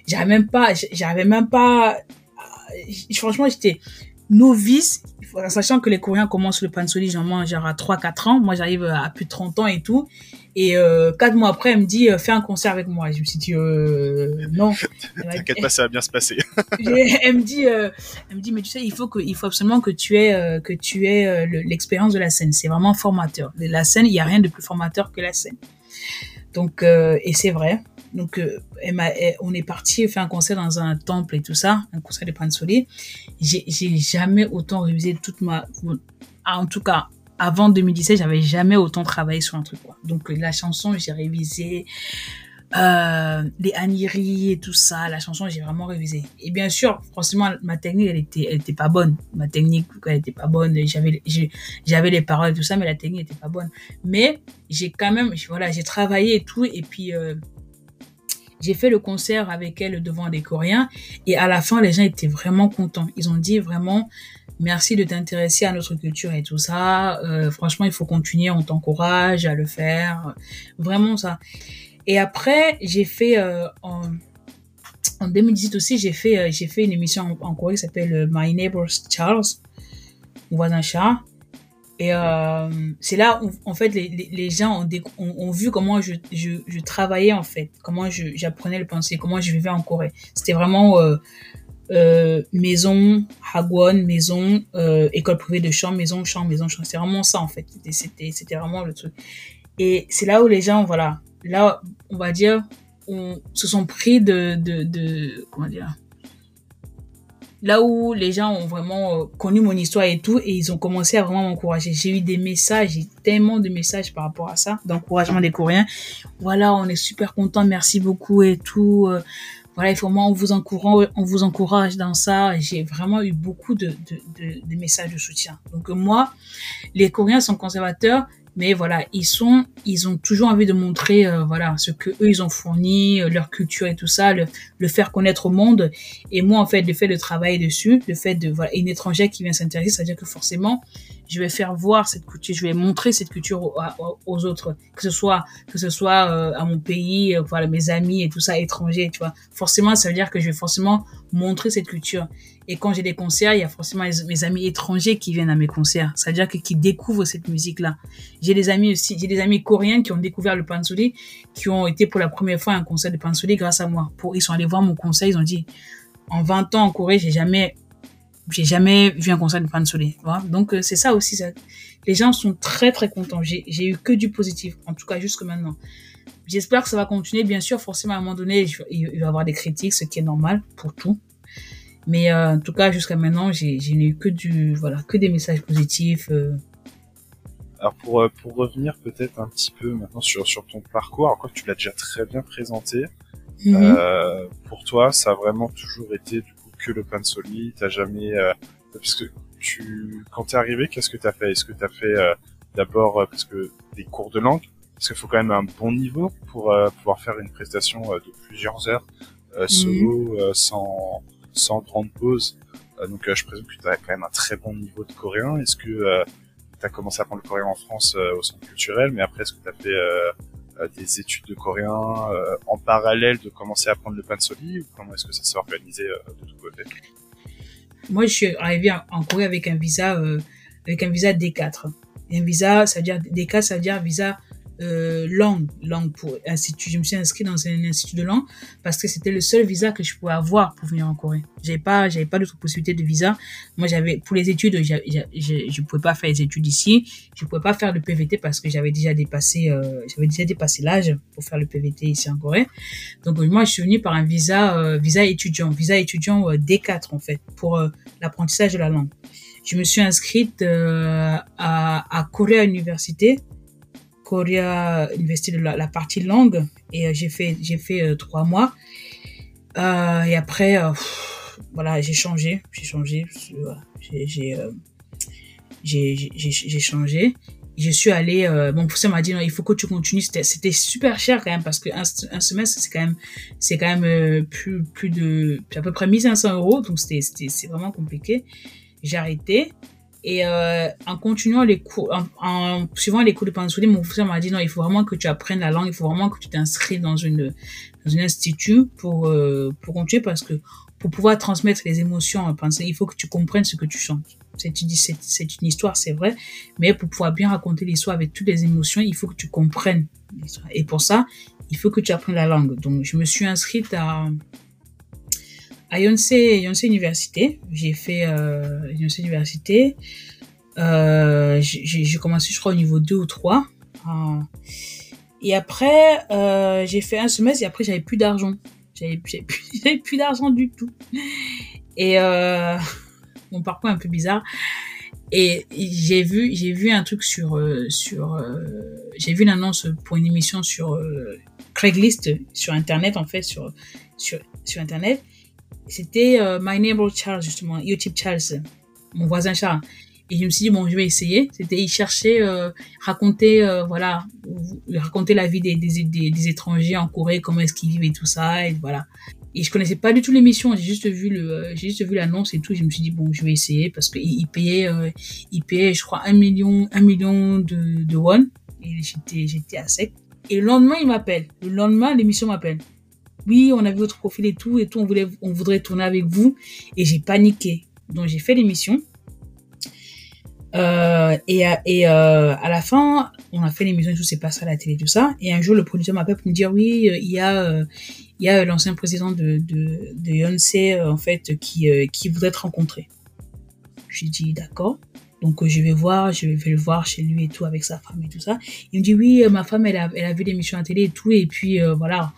j'avais même pas j'avais même pas franchement, j'étais novice, sachant que les Coréens commencent le pansoli genre, genre à 3-4 ans. Moi, j'arrive à plus de 30 ans et tout. Et euh, quatre mois après, elle me dit euh, fais un concert avec moi. Je me suis dit euh, non. T'inquiète pas, ça va bien se passer. elle me dit, euh, elle me dit mais tu sais, il faut que, il faut absolument que tu aies, euh, que tu aies l'expérience de la scène. C'est vraiment formateur. La scène, il y a rien de plus formateur que la scène. Donc et c'est vrai. Donc m'a, on est parti faire un concert dans un temple et tout ça, un concert de Pansoli. J'ai, jamais autant révisé toute ma, en tout cas avant 2017, j'avais jamais autant travaillé sur un truc. Donc la chanson, j'ai révisé euh, les Aniri et tout ça. La chanson, j'ai vraiment révisé. Et bien sûr, franchement, ma technique, elle était, elle était pas bonne. Ma technique, elle était pas bonne. J'avais, j'avais les paroles et tout ça, mais la technique était pas bonne. Mais j'ai quand même, voilà, j'ai travaillé et tout. Et puis euh, j'ai fait le concert avec elle devant des Coréens. Et à la fin, les gens étaient vraiment contents. Ils ont dit vraiment, merci de t'intéresser à notre culture et tout ça. Euh, franchement, il faut continuer, on t'encourage à le faire. Vraiment ça. Et après, j'ai fait euh, en, en 2018 aussi, j'ai fait euh, j'ai fait une émission en, Corée qui s'appelle My Neighbor Charles, mon voisin chat. Et euh, c'est là où en fait les, les, gens ont, vu comment je, je, je, travaillais en fait, comment j'apprenais le pensée, comment je vivais en Corée. C'était vraiment euh, euh, maison, hagwon, maison, euh, école privée de chant, maison, chant, maison, chant. C'est vraiment ça, en fait. C'était, c'était vraiment le truc. Et c'est là où les gens, voilà, là, on va dire, on se sont pris de, de, de comment dire, là où les gens ont vraiment euh, connu mon histoire et tout, et ils ont commencé à vraiment m'encourager. J'ai eu des messages, tellement de messages par rapport à ça, d'encouragement des Coréens. Voilà, on est super content, merci beaucoup et tout. Euh, voilà, il faut moi, on vous encourage, on vous encourage dans ça. J'ai vraiment eu beaucoup de, de, messages de soutien. Donc moi, les Coréens sont conservateurs, mais voilà, ils sont, ils ont toujours envie de montrer, euh, voilà, ce que eux ils ont fourni, euh, leur culture et tout ça, le, faire connaître au monde. Et moi, en fait, le fait de travailler dessus, le fait de, voilà, une étrangère qui vient s'intéresser, c'est-à-dire que forcément, je vais faire voir cette culture, je vais montrer cette culture aux, autres, que ce soit que ce soit euh, à mon pays, voilà mes amis et tout ça étrangers, tu vois. Forcément, ça veut dire que je vais forcément montrer cette culture. Et quand j'ai des concerts, il y a forcément mes amis étrangers qui viennent à mes concerts. Ça veut dire que qui découvrent cette musique-là. J'ai des amis aussi, j'ai des amis coréens qui ont découvert le pansori, qui ont été pour la première fois à un concert de pansori grâce à moi. Pour ils sont allés voir mon concert, ils ont dit en 20 ans en Corée, j'ai jamais j'ai jamais vu un concert de Pansoli, tu vois? Donc euh, c'est ça aussi. Les gens sont très très contents. J'ai eu que du positif, en tout cas jusque maintenant. J'espère que ça va continuer. Bien sûr, forcément à un moment donné, il va y avoir des critiques, ce qui est normal pour tout. Mais euh, en tout cas, jusqu'à maintenant, j'ai eu que du voilà que des messages positifs. Euh. Alors pour euh, pour revenir peut-être un petit peu maintenant sur sur ton parcours, alors quoi tu l'as déjà très bien présenté. Mm -hmm. pour toi, ça a vraiment toujours été du que le pansoli T'as jamais, euh, parce que tu, quand t'es arrivé, qu'est-ce que t'as fait? Est-ce que t'as fait euh, d'abord euh, parce que des cours de langue? Parce qu'il faut quand même un bon niveau pour euh, pouvoir faire une prestation de plusieurs heures solo, mmh. sans sans grande pause. donc je présume que tu as quand même un très bon niveau de coréen. Est-ce que tu as commencé à apprendre le coréen en France au centre culturel, mais après est-ce que tu as fait des études de coréen euh, en parallèle de commencer à apprendre le pansoli ou comment est-ce que ça s'est organisé euh, de tout côté? Moi, je suis arrivé en Corée avec un visa euh, avec un visa D4. Et un visa, ça veut dire D4, ça veut dire visa euh, langue, langue pour institut. Je me suis inscrit dans un institut de langue parce que c'était le seul visa que je pouvais avoir pour venir en Corée. J'avais pas, j'avais pas d'autre possibilité de visa. Moi, j'avais pour les études, je je pouvais pas faire les études ici. Je pouvais pas faire le PVT parce que j'avais déjà dépassé, euh, j'avais déjà dépassé l'âge pour faire le PVT ici en Corée. Donc moi, je suis venu par un visa, euh, visa étudiant, visa étudiant euh, D4 en fait pour euh, l'apprentissage de la langue. Je me suis inscrite euh, à, à Korea Université Korea University de la, partie langue et euh, j'ai fait j'ai fait euh, trois mois. Euh, et après voilà j'ai changé j'ai changé j'ai j'ai changé. Je suis allée euh, mon professeur m'a dit non il faut que tu continues c'était super cher quand même parce que un, semestre c'est quand même c'est quand même plus plus de à peu près 1500 euros donc c'était c'est vraiment compliqué. J'ai arrêté Et euh, en continuant les cours, en, suivant les cours de Pansori, mon professeur m'a dit non, il faut vraiment que tu apprennes la langue, il faut vraiment que tu t'inscris dans une dans un institut pour euh, pour continuer parce que pour pouvoir transmettre les émotions en pensée, il faut que tu comprennes ce que tu chantes. C'est une, c'est une histoire, c'est vrai, mais pour pouvoir bien raconter l'histoire avec toutes les émotions, il faut que tu comprennes. Et pour ça, il faut que tu apprennes la langue. Donc, je me suis inscrite à à Yonsei, Yonsei Université. J'ai fait euh, Yonsei Université. Euh, j'ai commencé, je crois, au niveau 2 ou 3. Euh, et après, j'ai fait un semestre et après, j'avais plus d'argent. J'avais plus, d'argent du tout. Et mon parcours est un peu bizarre. Et j'ai vu, j'ai vu un truc sur, sur, j'ai vu une annonce pour une émission sur Craigslist, sur Internet, en fait, sur, sur Internet. C'était My Neighbor Charles, justement, YouTube Charles, mon voisin Charles. Et je me suis dit, bon, je vais essayer. C'était, il cherchait, raconter, voilà, raconter la vie des, des, des, étrangers en Corée, comment est-ce qu'ils vivent et tout ça, et voilà. Et je connaissais pas du tout l'émission, j'ai juste vu le, j'ai juste vu l'annonce et tout. Je me suis dit bon, je vais essayer parce qu'il il payait, euh, il payait, je crois, un million, un million de, de won. Et j'étais, j'étais à sec. Et le lendemain, il m'appelle. Le lendemain, l'émission m'appelle. Oui, on a vu votre profil et tout, et tout, on voulait, on voudrait tourner avec vous. Et j'ai paniqué. Donc j'ai fait l'émission. Euh, et et euh, à la fin, on a fait l'émission, tout s'est passé à la télé, tout ça. Et un jour, le producteur m'appelle pour me dire oui, il y a, euh, il y a l'ancien président de de, de Yonsei en fait qui qui voudrait te rencontrer. J'ai dit d'accord. Donc je vais voir, je vais le voir chez lui et tout avec sa femme et tout ça. Il me dit oui, ma femme elle a elle a vu l'émission à télé et tout et puis voilà,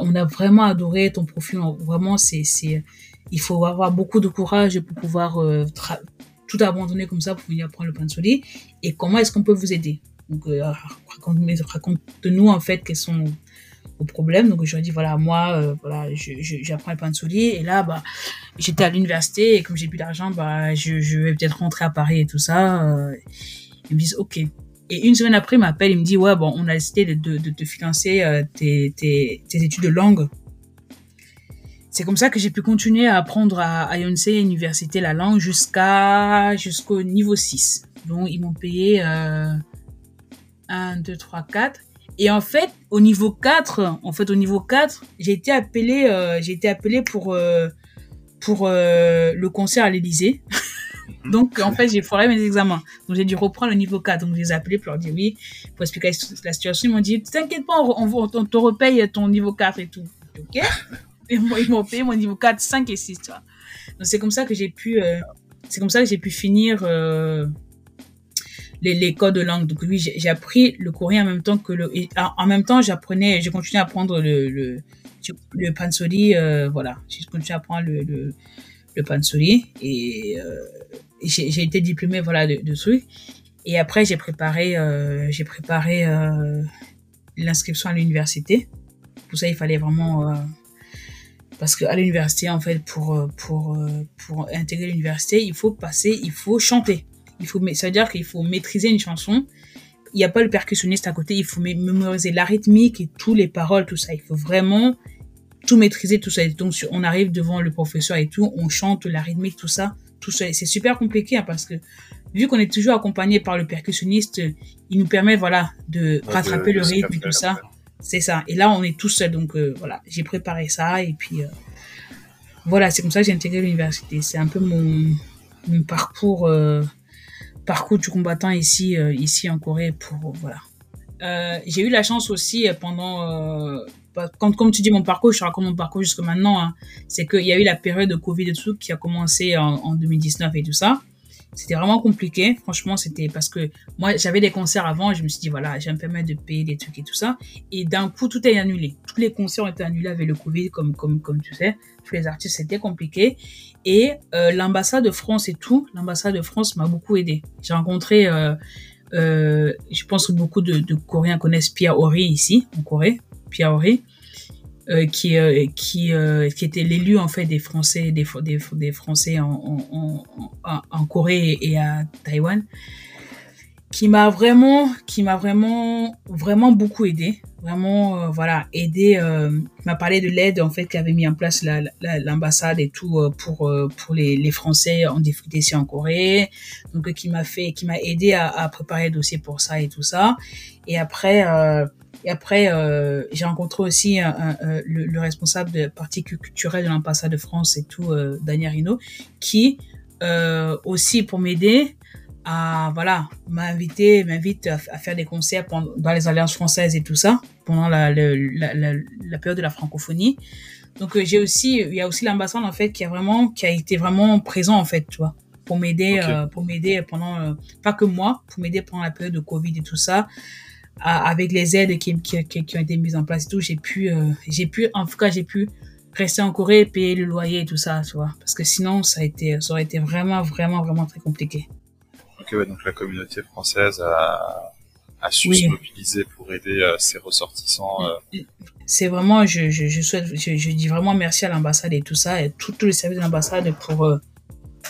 on a vraiment adoré ton profil. Vraiment c'est c'est il faut avoir beaucoup de courage pour pouvoir tout abandonner comme ça pour venir prendre le pain de soleil et comment est-ce qu'on peut vous aider? Euh, raconte-nous en fait quels sont vos problèmes. Donc je ai dit voilà moi euh, voilà j'apprends le pain de soulier et là bah j'étais à l'université et comme j'ai plus d'argent bah je, je vais peut-être rentrer à Paris et tout ça euh, ils me disent ok et une semaine après il m'appelle il me dit ouais bon on a décidé de, de, te financer euh, tes, tes, tes études de langue c'est comme ça que j'ai pu continuer à apprendre à, à Yonsei Université la langue jusqu'à jusqu'au niveau 6. Donc ils m'ont payé euh, 1, 2, 3, 4. Et en fait, au niveau 4, en fait, au niveau 4, j'ai été appelé, euh, j'ai été appelé pour, euh, pour le concert à l'Elysée. donc, en fait, j'ai foiré mes examens. Donc, j'ai dû reprendre le niveau 4. Donc, je les ai appelés pour leur dire oui, pour expliquer la situation. Ils m'ont dit, t'inquiète pas, on, on, on, te repaye ton niveau 4 et tout. Ok ils m'ont payé mon niveau 4, 5 et 6, tu vois. Donc c'est comme ça que j'ai pu, euh, c'est comme ça que j'ai pu finir euh, les, les codes de langue. Donc oui, j'ai appris le coréen en même temps que le, et, en même temps j'apprenais, j'ai continué à apprendre le le, le pansori, euh, voilà, j'ai continué à apprendre le le, le pansori et, j'ai été diplômée voilà de, de trucs. Et après j'ai préparé, euh, j'ai préparé euh, l'inscription à l'université. Pour ça il fallait vraiment parce qu'à l'université en fait pour euh, pour euh, pour intégrer l'université il faut passer il faut chanter. Il faut ça veut dire qu'il faut maîtriser une chanson. Il n'y a pas le percussionniste à côté il faut mémoriser la rythmique et tous les paroles tout ça. Il faut vraiment tout maîtriser tout ça. Donc on arrive devant le professeur et tout on chante la rythmique tout ça tout ça c'est super compliqué hein, parce que vu qu'on est toujours accompagné par le percussionniste il nous permet voilà de rattraper le rythme et tout ça c'est ça. Et là, on est tout seul. Donc euh, voilà, j'ai préparé ça. Et puis euh, voilà, c'est comme ça que j'ai intégré l'université. C'est un peu mon, mon parcours, euh, parcours du combattant ici, ici en Corée. Pour voilà. J'ai eu la chance aussi pendant comme tu dis mon parcours, je raconte mon parcours jusque maintenant, hein, c'est qu'il y a eu la période de Covid et tout qui a commencé en, en 2019 et tout ça. C'était vraiment compliqué. Franchement, c'était parce que moi, j'avais des concerts avant. je me suis dit, voilà, je vais me permettre de payer des trucs et tout ça. Et d'un coup, tout est annulé. Tous les concerts ont été annulés avec le Covid, comme, comme, comme tu sais. Tous les artistes, c'était compliqué. Et euh, l'ambassade de France et tout, l'ambassade de France m'a beaucoup aidé. J'ai rencontré, euh, euh, je pense que beaucoup de, Coréens connaissent Pierre Horry ici, en Corée. Horry. Euh, qui euh, qui euh, qui était l'élu en fait des Français des des, des Français en, en, en, en Corée et à Taïwan. qui m'a vraiment, qui m'a vraiment, vraiment beaucoup aidé. Vraiment, euh, voilà, aidé. Euh, m'a parlé de l'aide en fait qu'avait mis en place l'ambassade la, et tout euh, pour pour les, les Français en difficulté ici en Corée. Donc qui m'a fait, qui m'a aidé à, à, préparer le dossier pour ça et tout ça. Et après. Et après, j'ai rencontré aussi le, le, responsable de la partie culturelle de l'ambassade de France et tout, Daniel Rino, qui aussi pour m'aider à voilà m'inviter m'invite à, faire des concerts dans les alliances françaises et tout ça pendant la, la, la, la période de la francophonie donc euh, j'ai aussi il y a aussi l'ambassade en fait qui a vraiment qui a été vraiment présent en fait tu vois pour m'aider okay. euh, pour m'aider pendant euh, pas que moi pour m'aider pendant la période de Covid et tout ça avec les aides qui, qui, qui, ont été mises en place et tout j'ai pu euh, j'ai pu en tout cas j'ai pu rester en Corée payer le loyer et tout ça tu vois parce que sinon ça a été ça aurait été vraiment vraiment vraiment très compliqué Ok, ouais, donc la communauté française a, a su oui. se mobiliser pour aider euh, ses ressortissants. Euh. C'est vraiment, je, je, je souhaite, je, je, dis vraiment merci à l'ambassade et tout ça, et tous les services de l'ambassade pour, euh,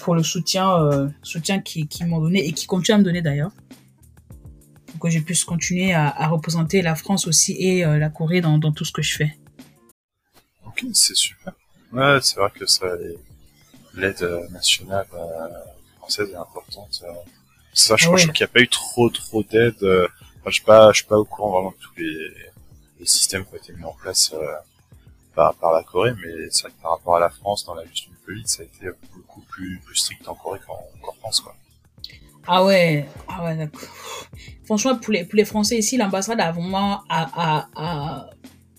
pour le soutien, soutien qui, qui m'ont donné et qui continuent à me donner d'ailleurs. Pour que je puisse continuer à, à représenter la France aussi et euh, la Corée dans, dans tout ce que je fais. Ok, c'est super. Ouais, c'est vrai que ça, l'aide nationale française est importante. Ça, je, ah ouais. qu'il n'y a pas eu trop trop d'aide. Enfin, je suis pas, je suis pas au courant vraiment de tous les, les systèmes qui ont été mis en place euh, par, par la Corée, mais c'est vrai que par rapport à la France dans la gestion du Covid, ça a été beaucoup plus, plus strict en Corée qu'en qu France, quoi. Ah ouais, ah ouais. Franchement, pour les, pour les Français ici, l'ambassade a vraiment a, a, a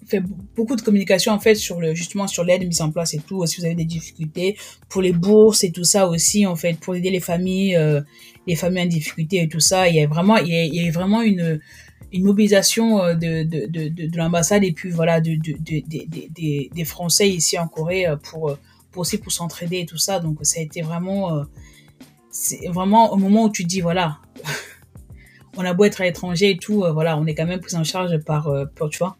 fait beaucoup de communication en fait sur le justement sur l'aide mise en place et tout. Si vous avez des difficultés pour les bourses et tout ça aussi en fait pour aider les familles. Euh, les familles en difficulté et tout ça. Il y a vraiment, il y a, il y a vraiment une, une mobilisation de, de, de, de, de l'ambassade et puis voilà de, de, de, de, de, des Français ici en Corée pour, pour aussi pour s'entraider et tout ça. Donc ça a été vraiment, c'est vraiment au moment où tu dis voilà, on a beau être à l'étranger et tout, voilà, on est quand même pris en charge par, par tu vois,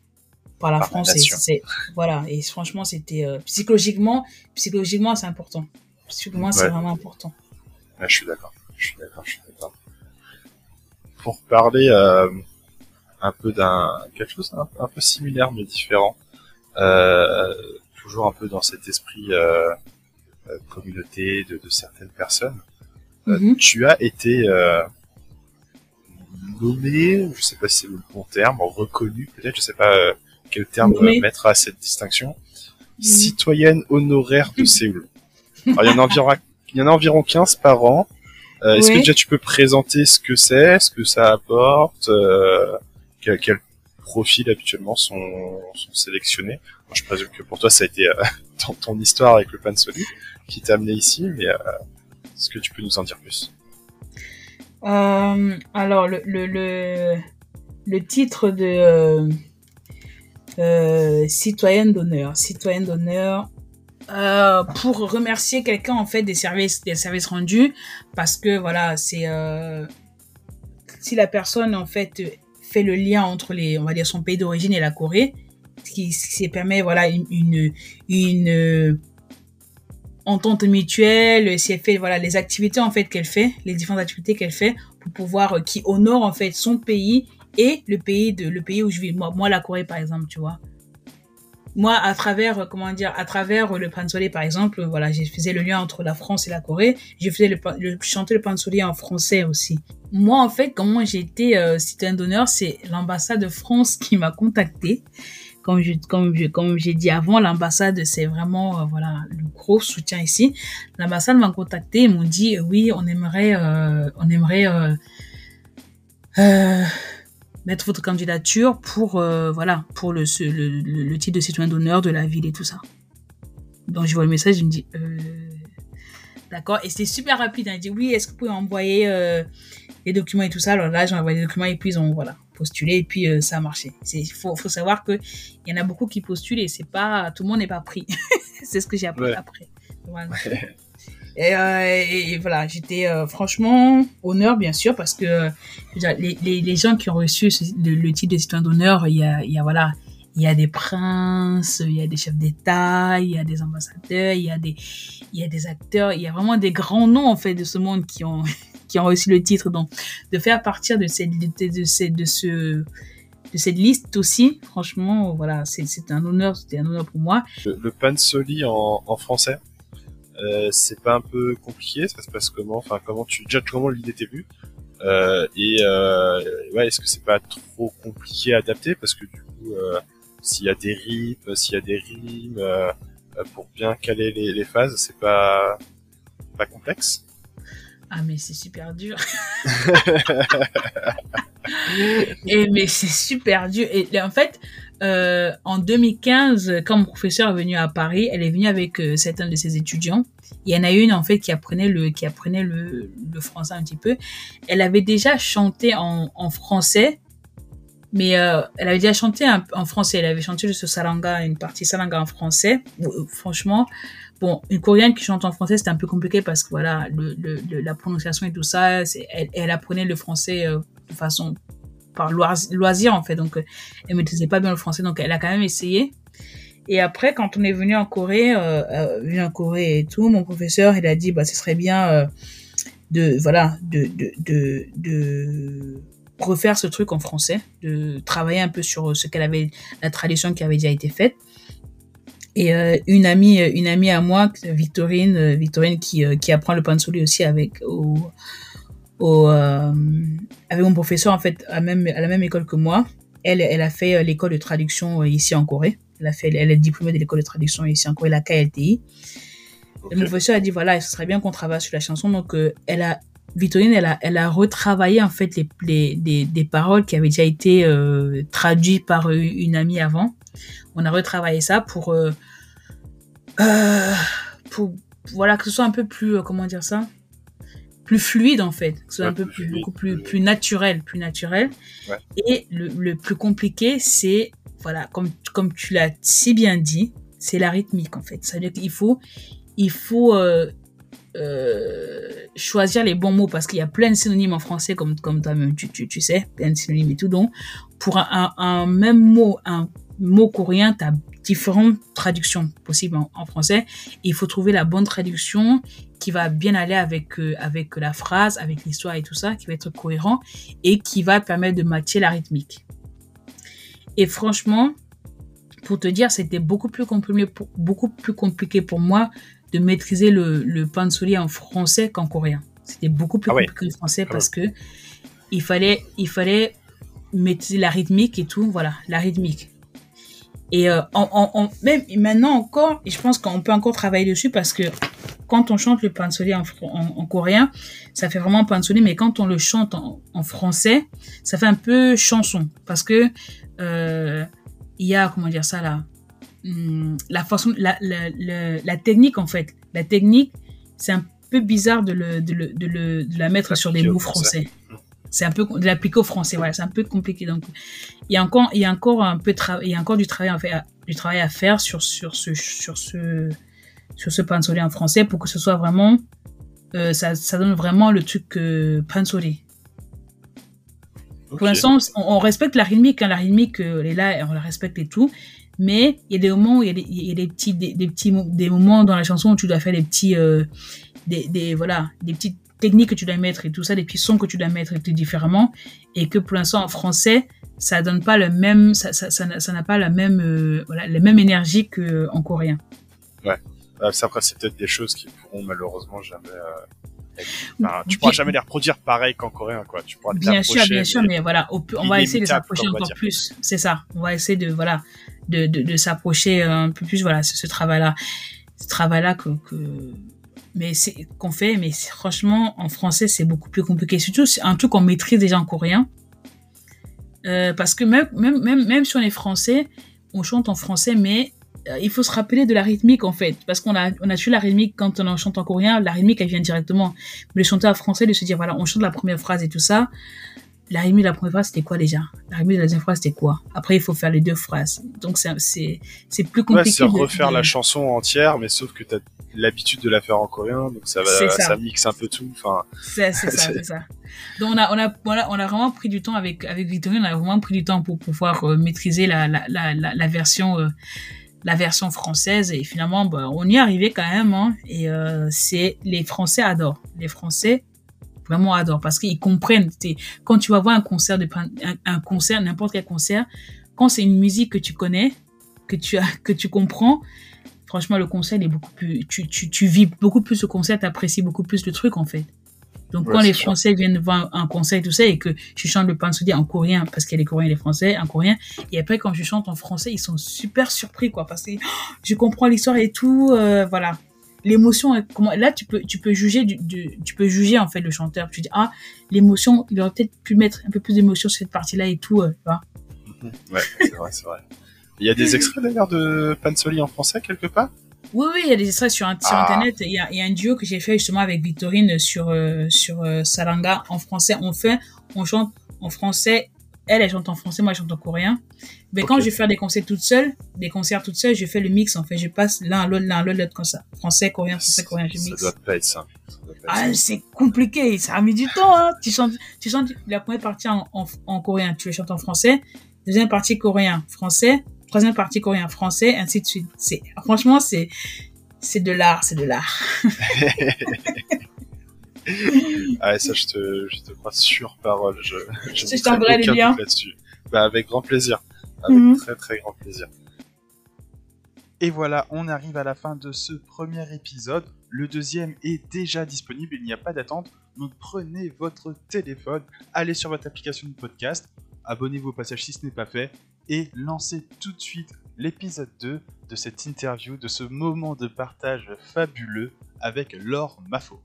par la par France. C'est, voilà, et franchement c'était psychologiquement, psychologiquement c'est important. Psychologiquement ouais. c'est vraiment important. Ouais, je suis d'accord. Je suis d'accord, je suis d'accord. Pour parler euh, un peu d'un quelque chose un, un, peu similaire mais différent, euh, toujours un peu dans cet esprit euh, communauté de, de, certaines personnes. Mm -hmm. tu as été nommé, je sais pas si c'est le bon terme, reconnu peut-être, je sais pas quel terme nommé. mettre à cette distinction, mmh. citoyenne honoraire de Séoul. Alors, il y en a environ il y en a environ 15 par an. Euh, Est-ce que déjà tu peux présenter ce que c'est, ce que ça apporte, euh, quel, quel, profil habituellement sont, sont sélectionnés? Je présume que pour toi ça a été euh, ton, ton, histoire avec le pan solide qui t'a amené ici, mais euh, est-ce que tu peux nous en dire plus? Euh, Alors le, le, le, titre de citoyenne d'honneur, citoyenne d'honneur, euh, pour remercier quelqu'un en fait des services des services rendus parce que voilà c'est euh, si la personne en fait fait le lien entre les on va dire son pays d'origine et la Corée ce qui, qui permet voilà une une, euh, entente mutuelle si fait voilà les activités en fait qu'elle fait les différentes activités qu'elle fait pour pouvoir qui honore en fait son pays et le pays de le pays où je vis moi moi la Corée par exemple tu vois moi, à travers, comment dire, à travers le pansoli, par exemple, voilà, je faisais le lien entre la France et la Corée. Je faisais le, le chanter le en français aussi. Moi, en fait, comment j'ai été euh, citoyen d'honneur, c'est l'ambassade de France qui m'a contacté. Comme j'ai dit avant, l'ambassade, c'est vraiment, euh, voilà, le gros soutien ici. L'ambassade m'a contacté, ils m'ont dit, oui, on aimerait, euh, on aimerait, euh, euh mettre votre candidature pour euh, voilà pour le, titre de citoyen d'honneur de la ville et tout ça. Donc je vois le message, je me dis euh, d'accord et c'était super rapide. Hein. Il dit oui, est-ce que vous pouvez envoyer euh, les documents et tout ça? Alors là j'ai envoyé les documents et puis ils ont voilà postulé et puis euh, ça a marché. Il faut, faut savoir que il y en a beaucoup qui postulent et c'est pas tout le monde n'est pas pris. c'est ce que j'ai appris ouais. après. Voilà. Ouais. Et, euh, et, voilà, j'étais euh, franchement honneur, bien sûr, parce que les, les, les, gens qui ont reçu le, le titre de citoyen d'honneur, il y a, il y a voilà, il y a des princes, il y a des chefs d'État, il y a des ambassadeurs, il y a des, il y a des acteurs, il y a vraiment des grands noms en fait de ce monde qui ont, qui ont reçu le titre. Donc, de faire partir de cette, de, de, de ce, de cette liste aussi, franchement, voilà, c'est un honneur, c'était un honneur pour moi. Le, le pansoli en, français, euh, c'est pas un peu compliqué Ça se passe comment? Enfin, comment tu déjà comment l'idée t'est vue euh, Et euh, est-ce que c'est pas trop compliqué à adapter? Parce que du coup, s'il y a des rythmes, s'il y a des rimes pour bien caler les, les phases, c'est pas pas complexe Ah mais c'est super dur. et mais c'est super dur. Et en fait, euh, en 2015, quand mon professeur est venu à Paris, elle est venue avec euh, certains de ses étudiants. Il y en a une en fait qui apprenait le qui apprenait le, le français un petit peu. Elle avait déjà chanté en, en français, mais euh, elle avait déjà chanté un- en français. Elle avait chanté ce saranga, une partie saranga en français. Euh, franchement, bon, une coréenne qui chante en français, c'était un peu compliqué parce que voilà, la prononciation et tout ça, elle, apprenait le français euh, de façon par loisir, en fait. Donc, euh, elle maîtrisait pas bien le français, donc elle a quand même essayé. Et après, quand on est venu en Corée, euh, euh, en Corée et tout, mon professeur, il a dit, bah, ce serait bien de, voilà, de refaire ce truc en français, de travailler un peu sur ce qu'elle avait, la tradition qui avait déjà été faite. Et euh, une amie, une amie à moi, Victorine, euh, Victorine qui, euh, qui apprend le pansori aussi avec au, au euh, avec mon professeur en fait à même à la même école que moi. Elle, elle a fait euh, l'école de traduction euh, ici en Corée. Elle a fait, elle est diplômée de l'école de traduction ici en Corée, la KLTI. Ok. Et mon professeur a dit voilà, ce serait bien qu'on travaille sur la chanson. Donc euh, elle a Victorine, elle a, elle a retravaillé en fait les, les des, des paroles qui avaient déjà été euh, traduites par euh, une amie avant. On a retravaillé ça pour euh, euh, pour voilà que ce soit un peu plus euh, comment dire ça plus fluide en fait, que ce soit Ouais, un peu plus fluide, beaucoup plus plus- plus naturel, plus naturel. Ouais. Et le, le plus compliqué, c'est voilà, comme comme tu l'as si bien dit, c'est la rythmique en fait. Ça veut dire qu'il faut il faut euh, choisir les bons mots parce qu'il y a plein de synonymes en français comme comme toi-même tu, tu, tu sais, plein de synonymes et tout. Donc pour un, un, un même mot, un mot coréen, tu as différentes traductions possibles en, en français. Et il faut trouver la bonne traduction qui va bien aller avec euh, avec la phrase, avec l'histoire et tout ça, qui va être cohérent et qui va permettre de matcher la rythmique. Et franchement, pour te dire, c'était beaucoup plus compliqué pour, beaucoup plus compliqué pour moi de maîtriser le, le pansori en français qu'en coréen. C'était beaucoup plus Ah compliqué en français Ah parce que il fallait, il fallait maîtriser la rythmique et tout, voilà, la rythmique. Et euh, en, en- même maintenant encore, je pense qu'on peut encore travailler dessus parce que quand on chante le pansori en, en, en coréen, ça fait vraiment pansori, mais quand on le chante en, en français, ça fait un peu chanson parce que euh, il y a comment dire ça là, Hum, la façon, la, la, la, la technique en fait, la technique, c'est un peu bizarre de le, de le, de le, de la mettre sur des mots français. français. C'est un peu de l'appliquer au français, voilà, c'est un peu compliqué. Donc, il y a encore, il y a encore un peu il y a encore du travail à faire, du travail à faire sur, sur ce, sur ce, sur ce pansori en français pour que ce soit vraiment, euh, ça, ça donne vraiment le truc euh, pansori. Ok. Pour l'instant, on, on respecte la rythmique, hein, la rythmique, euh, elle est là, on la respecte et tout. Mais il y a des moments où il y a des, y a des petits, des, des petits, des moments dans la chanson où tu dois faire des petits, euh, des, des, voilà, des petites techniques que tu dois mettre et tout ça, des petits sons que tu dois mettre et tout différemment. Et que pour l'instant, en français, ça donne pas le même, ça, ça, ça n'a ça n'a pas la même, euh, voilà, la même énergie qu'en coréen. Euh, ça, après, c'est peut-être des choses qui pourront malheureusement jamais. euh, enfin, tu pourras jamais les reproduire pareil qu'en coréen, quoi. Tu pourras Bien sûr, bien sûr, mais voilà, on va essayer de s'approcher encore dire. plus. C'est ça. On va essayer de voilà, de de, de s'approcher un peu plus. Voilà, ce, ce travail-là, ce travail-là que, que mais c'est qu'on fait. Mais franchement, en français, c'est beaucoup plus compliqué. Surtout, c'est un truc qu'on maîtrise déjà en coréen. Euh, parce que même même même même si on est français, on chante en français, mais euh, il faut se rappeler de la rythmique en fait, parce qu'on a on a tué la rythmique quand on en chante en coréen. La rythmique, elle vient directement. Mais le chanteur français, de se dire voilà, on chante la première phrase et tout ça la rythme de la première phrase, c'était quoi déjà? La rythme de la deuxième phrase, c'était quoi? Après, il faut faire les deux phrases. Donc, c'est c'est plus compliqué. Ouais, c'est refaire la chanson entière, mais sauf que tu as l'habitude de la faire en coréen, donc ça va, ça. mixe un peu tout. Enfin, c'est ça, c'est ça. Donc on a, on a, voilà, on a vraiment pris du temps avec avec Victorine, on a vraiment pris du temps pour pouvoir euh, maîtriser la la, la, la, version euh, la version française et finalement bah, on y est arrivé quand même. Hein, et euh, c'est les Français adorent, les Français vraiment adorent parce qu'ils comprennent. Quand tu vas voir un concert de un, un concert, n'importe quel concert, quand c'est une musique que tu connais, que tu as, que tu comprends franchement, le concert est beaucoup plus, tu, tu, tu vis beaucoup plus le concert, apprécies beaucoup plus le truc, en fait. Donc, quand les Français viennent voir un concert et tout ça, et que je chante le pansoudia en coréen, parce qu'il y a les Coréens et les Français, en coréen, et après, quand je chante en français, ils sont super surpris, quoi, parce que oh, je comprends l'histoire et tout, euh, voilà. L'émotion, comment, là, tu peux, tu peux juger du, tu peux juger, en fait, le chanteur. Tu dis, ah, l'émotion, il aurait peut-être pu mettre un peu plus d'émotion sur cette partie-là et tout, euh, tu vois. Ouais, c'est vrai, c'est vrai. Il y a des extraits d'ailleurs de Pansoli en français quelque part? Oui, oui, il y a des extraits sur, sur ah. Internet. Il y, a, il y, a, un duo que j'ai fait justement avec Victorine sur, euh, sur euh, Salanga en français. On fait, on chante en français. Elle, elle chante en français, moi, je chante en coréen. Mais quand je fais des concerts toute seule, des concerts toute seule, je fais le mix, en fait. Je passe l'un à l'autre, l'un à l'autre, comme ça. Français, coréen, français, coréen, je mixe. Ça doit pas être simple. Ah, c'est compliqué. Ça a mis du temps, hein. Tu chantes, tu chantes la première partie en, en, en coréen, tu le chantes en français. Deuxième partie coréen, français troisième partie coréen, français, ainsi de suite. C'est, franchement, c'est, c'est de l'art, c'est de l'art. ah, ça, je te, je te crois sur parole. Je, je, je t'enverrai les liens. Là-dessus. Bah, avec grand plaisir. Avec mhm. très, très grand plaisir. Et voilà, on arrive à la fin de ce premier épisode. Le deuxième est déjà disponible, il n'y a pas d'attente. Donc prenez votre téléphone, allez sur votre application de podcast, abonnez-vous au passage si ce n'est pas fait, et lancez tout de suite l'épisode 2 de cette interview, de ce moment de partage fabuleux avec Laure Maffo.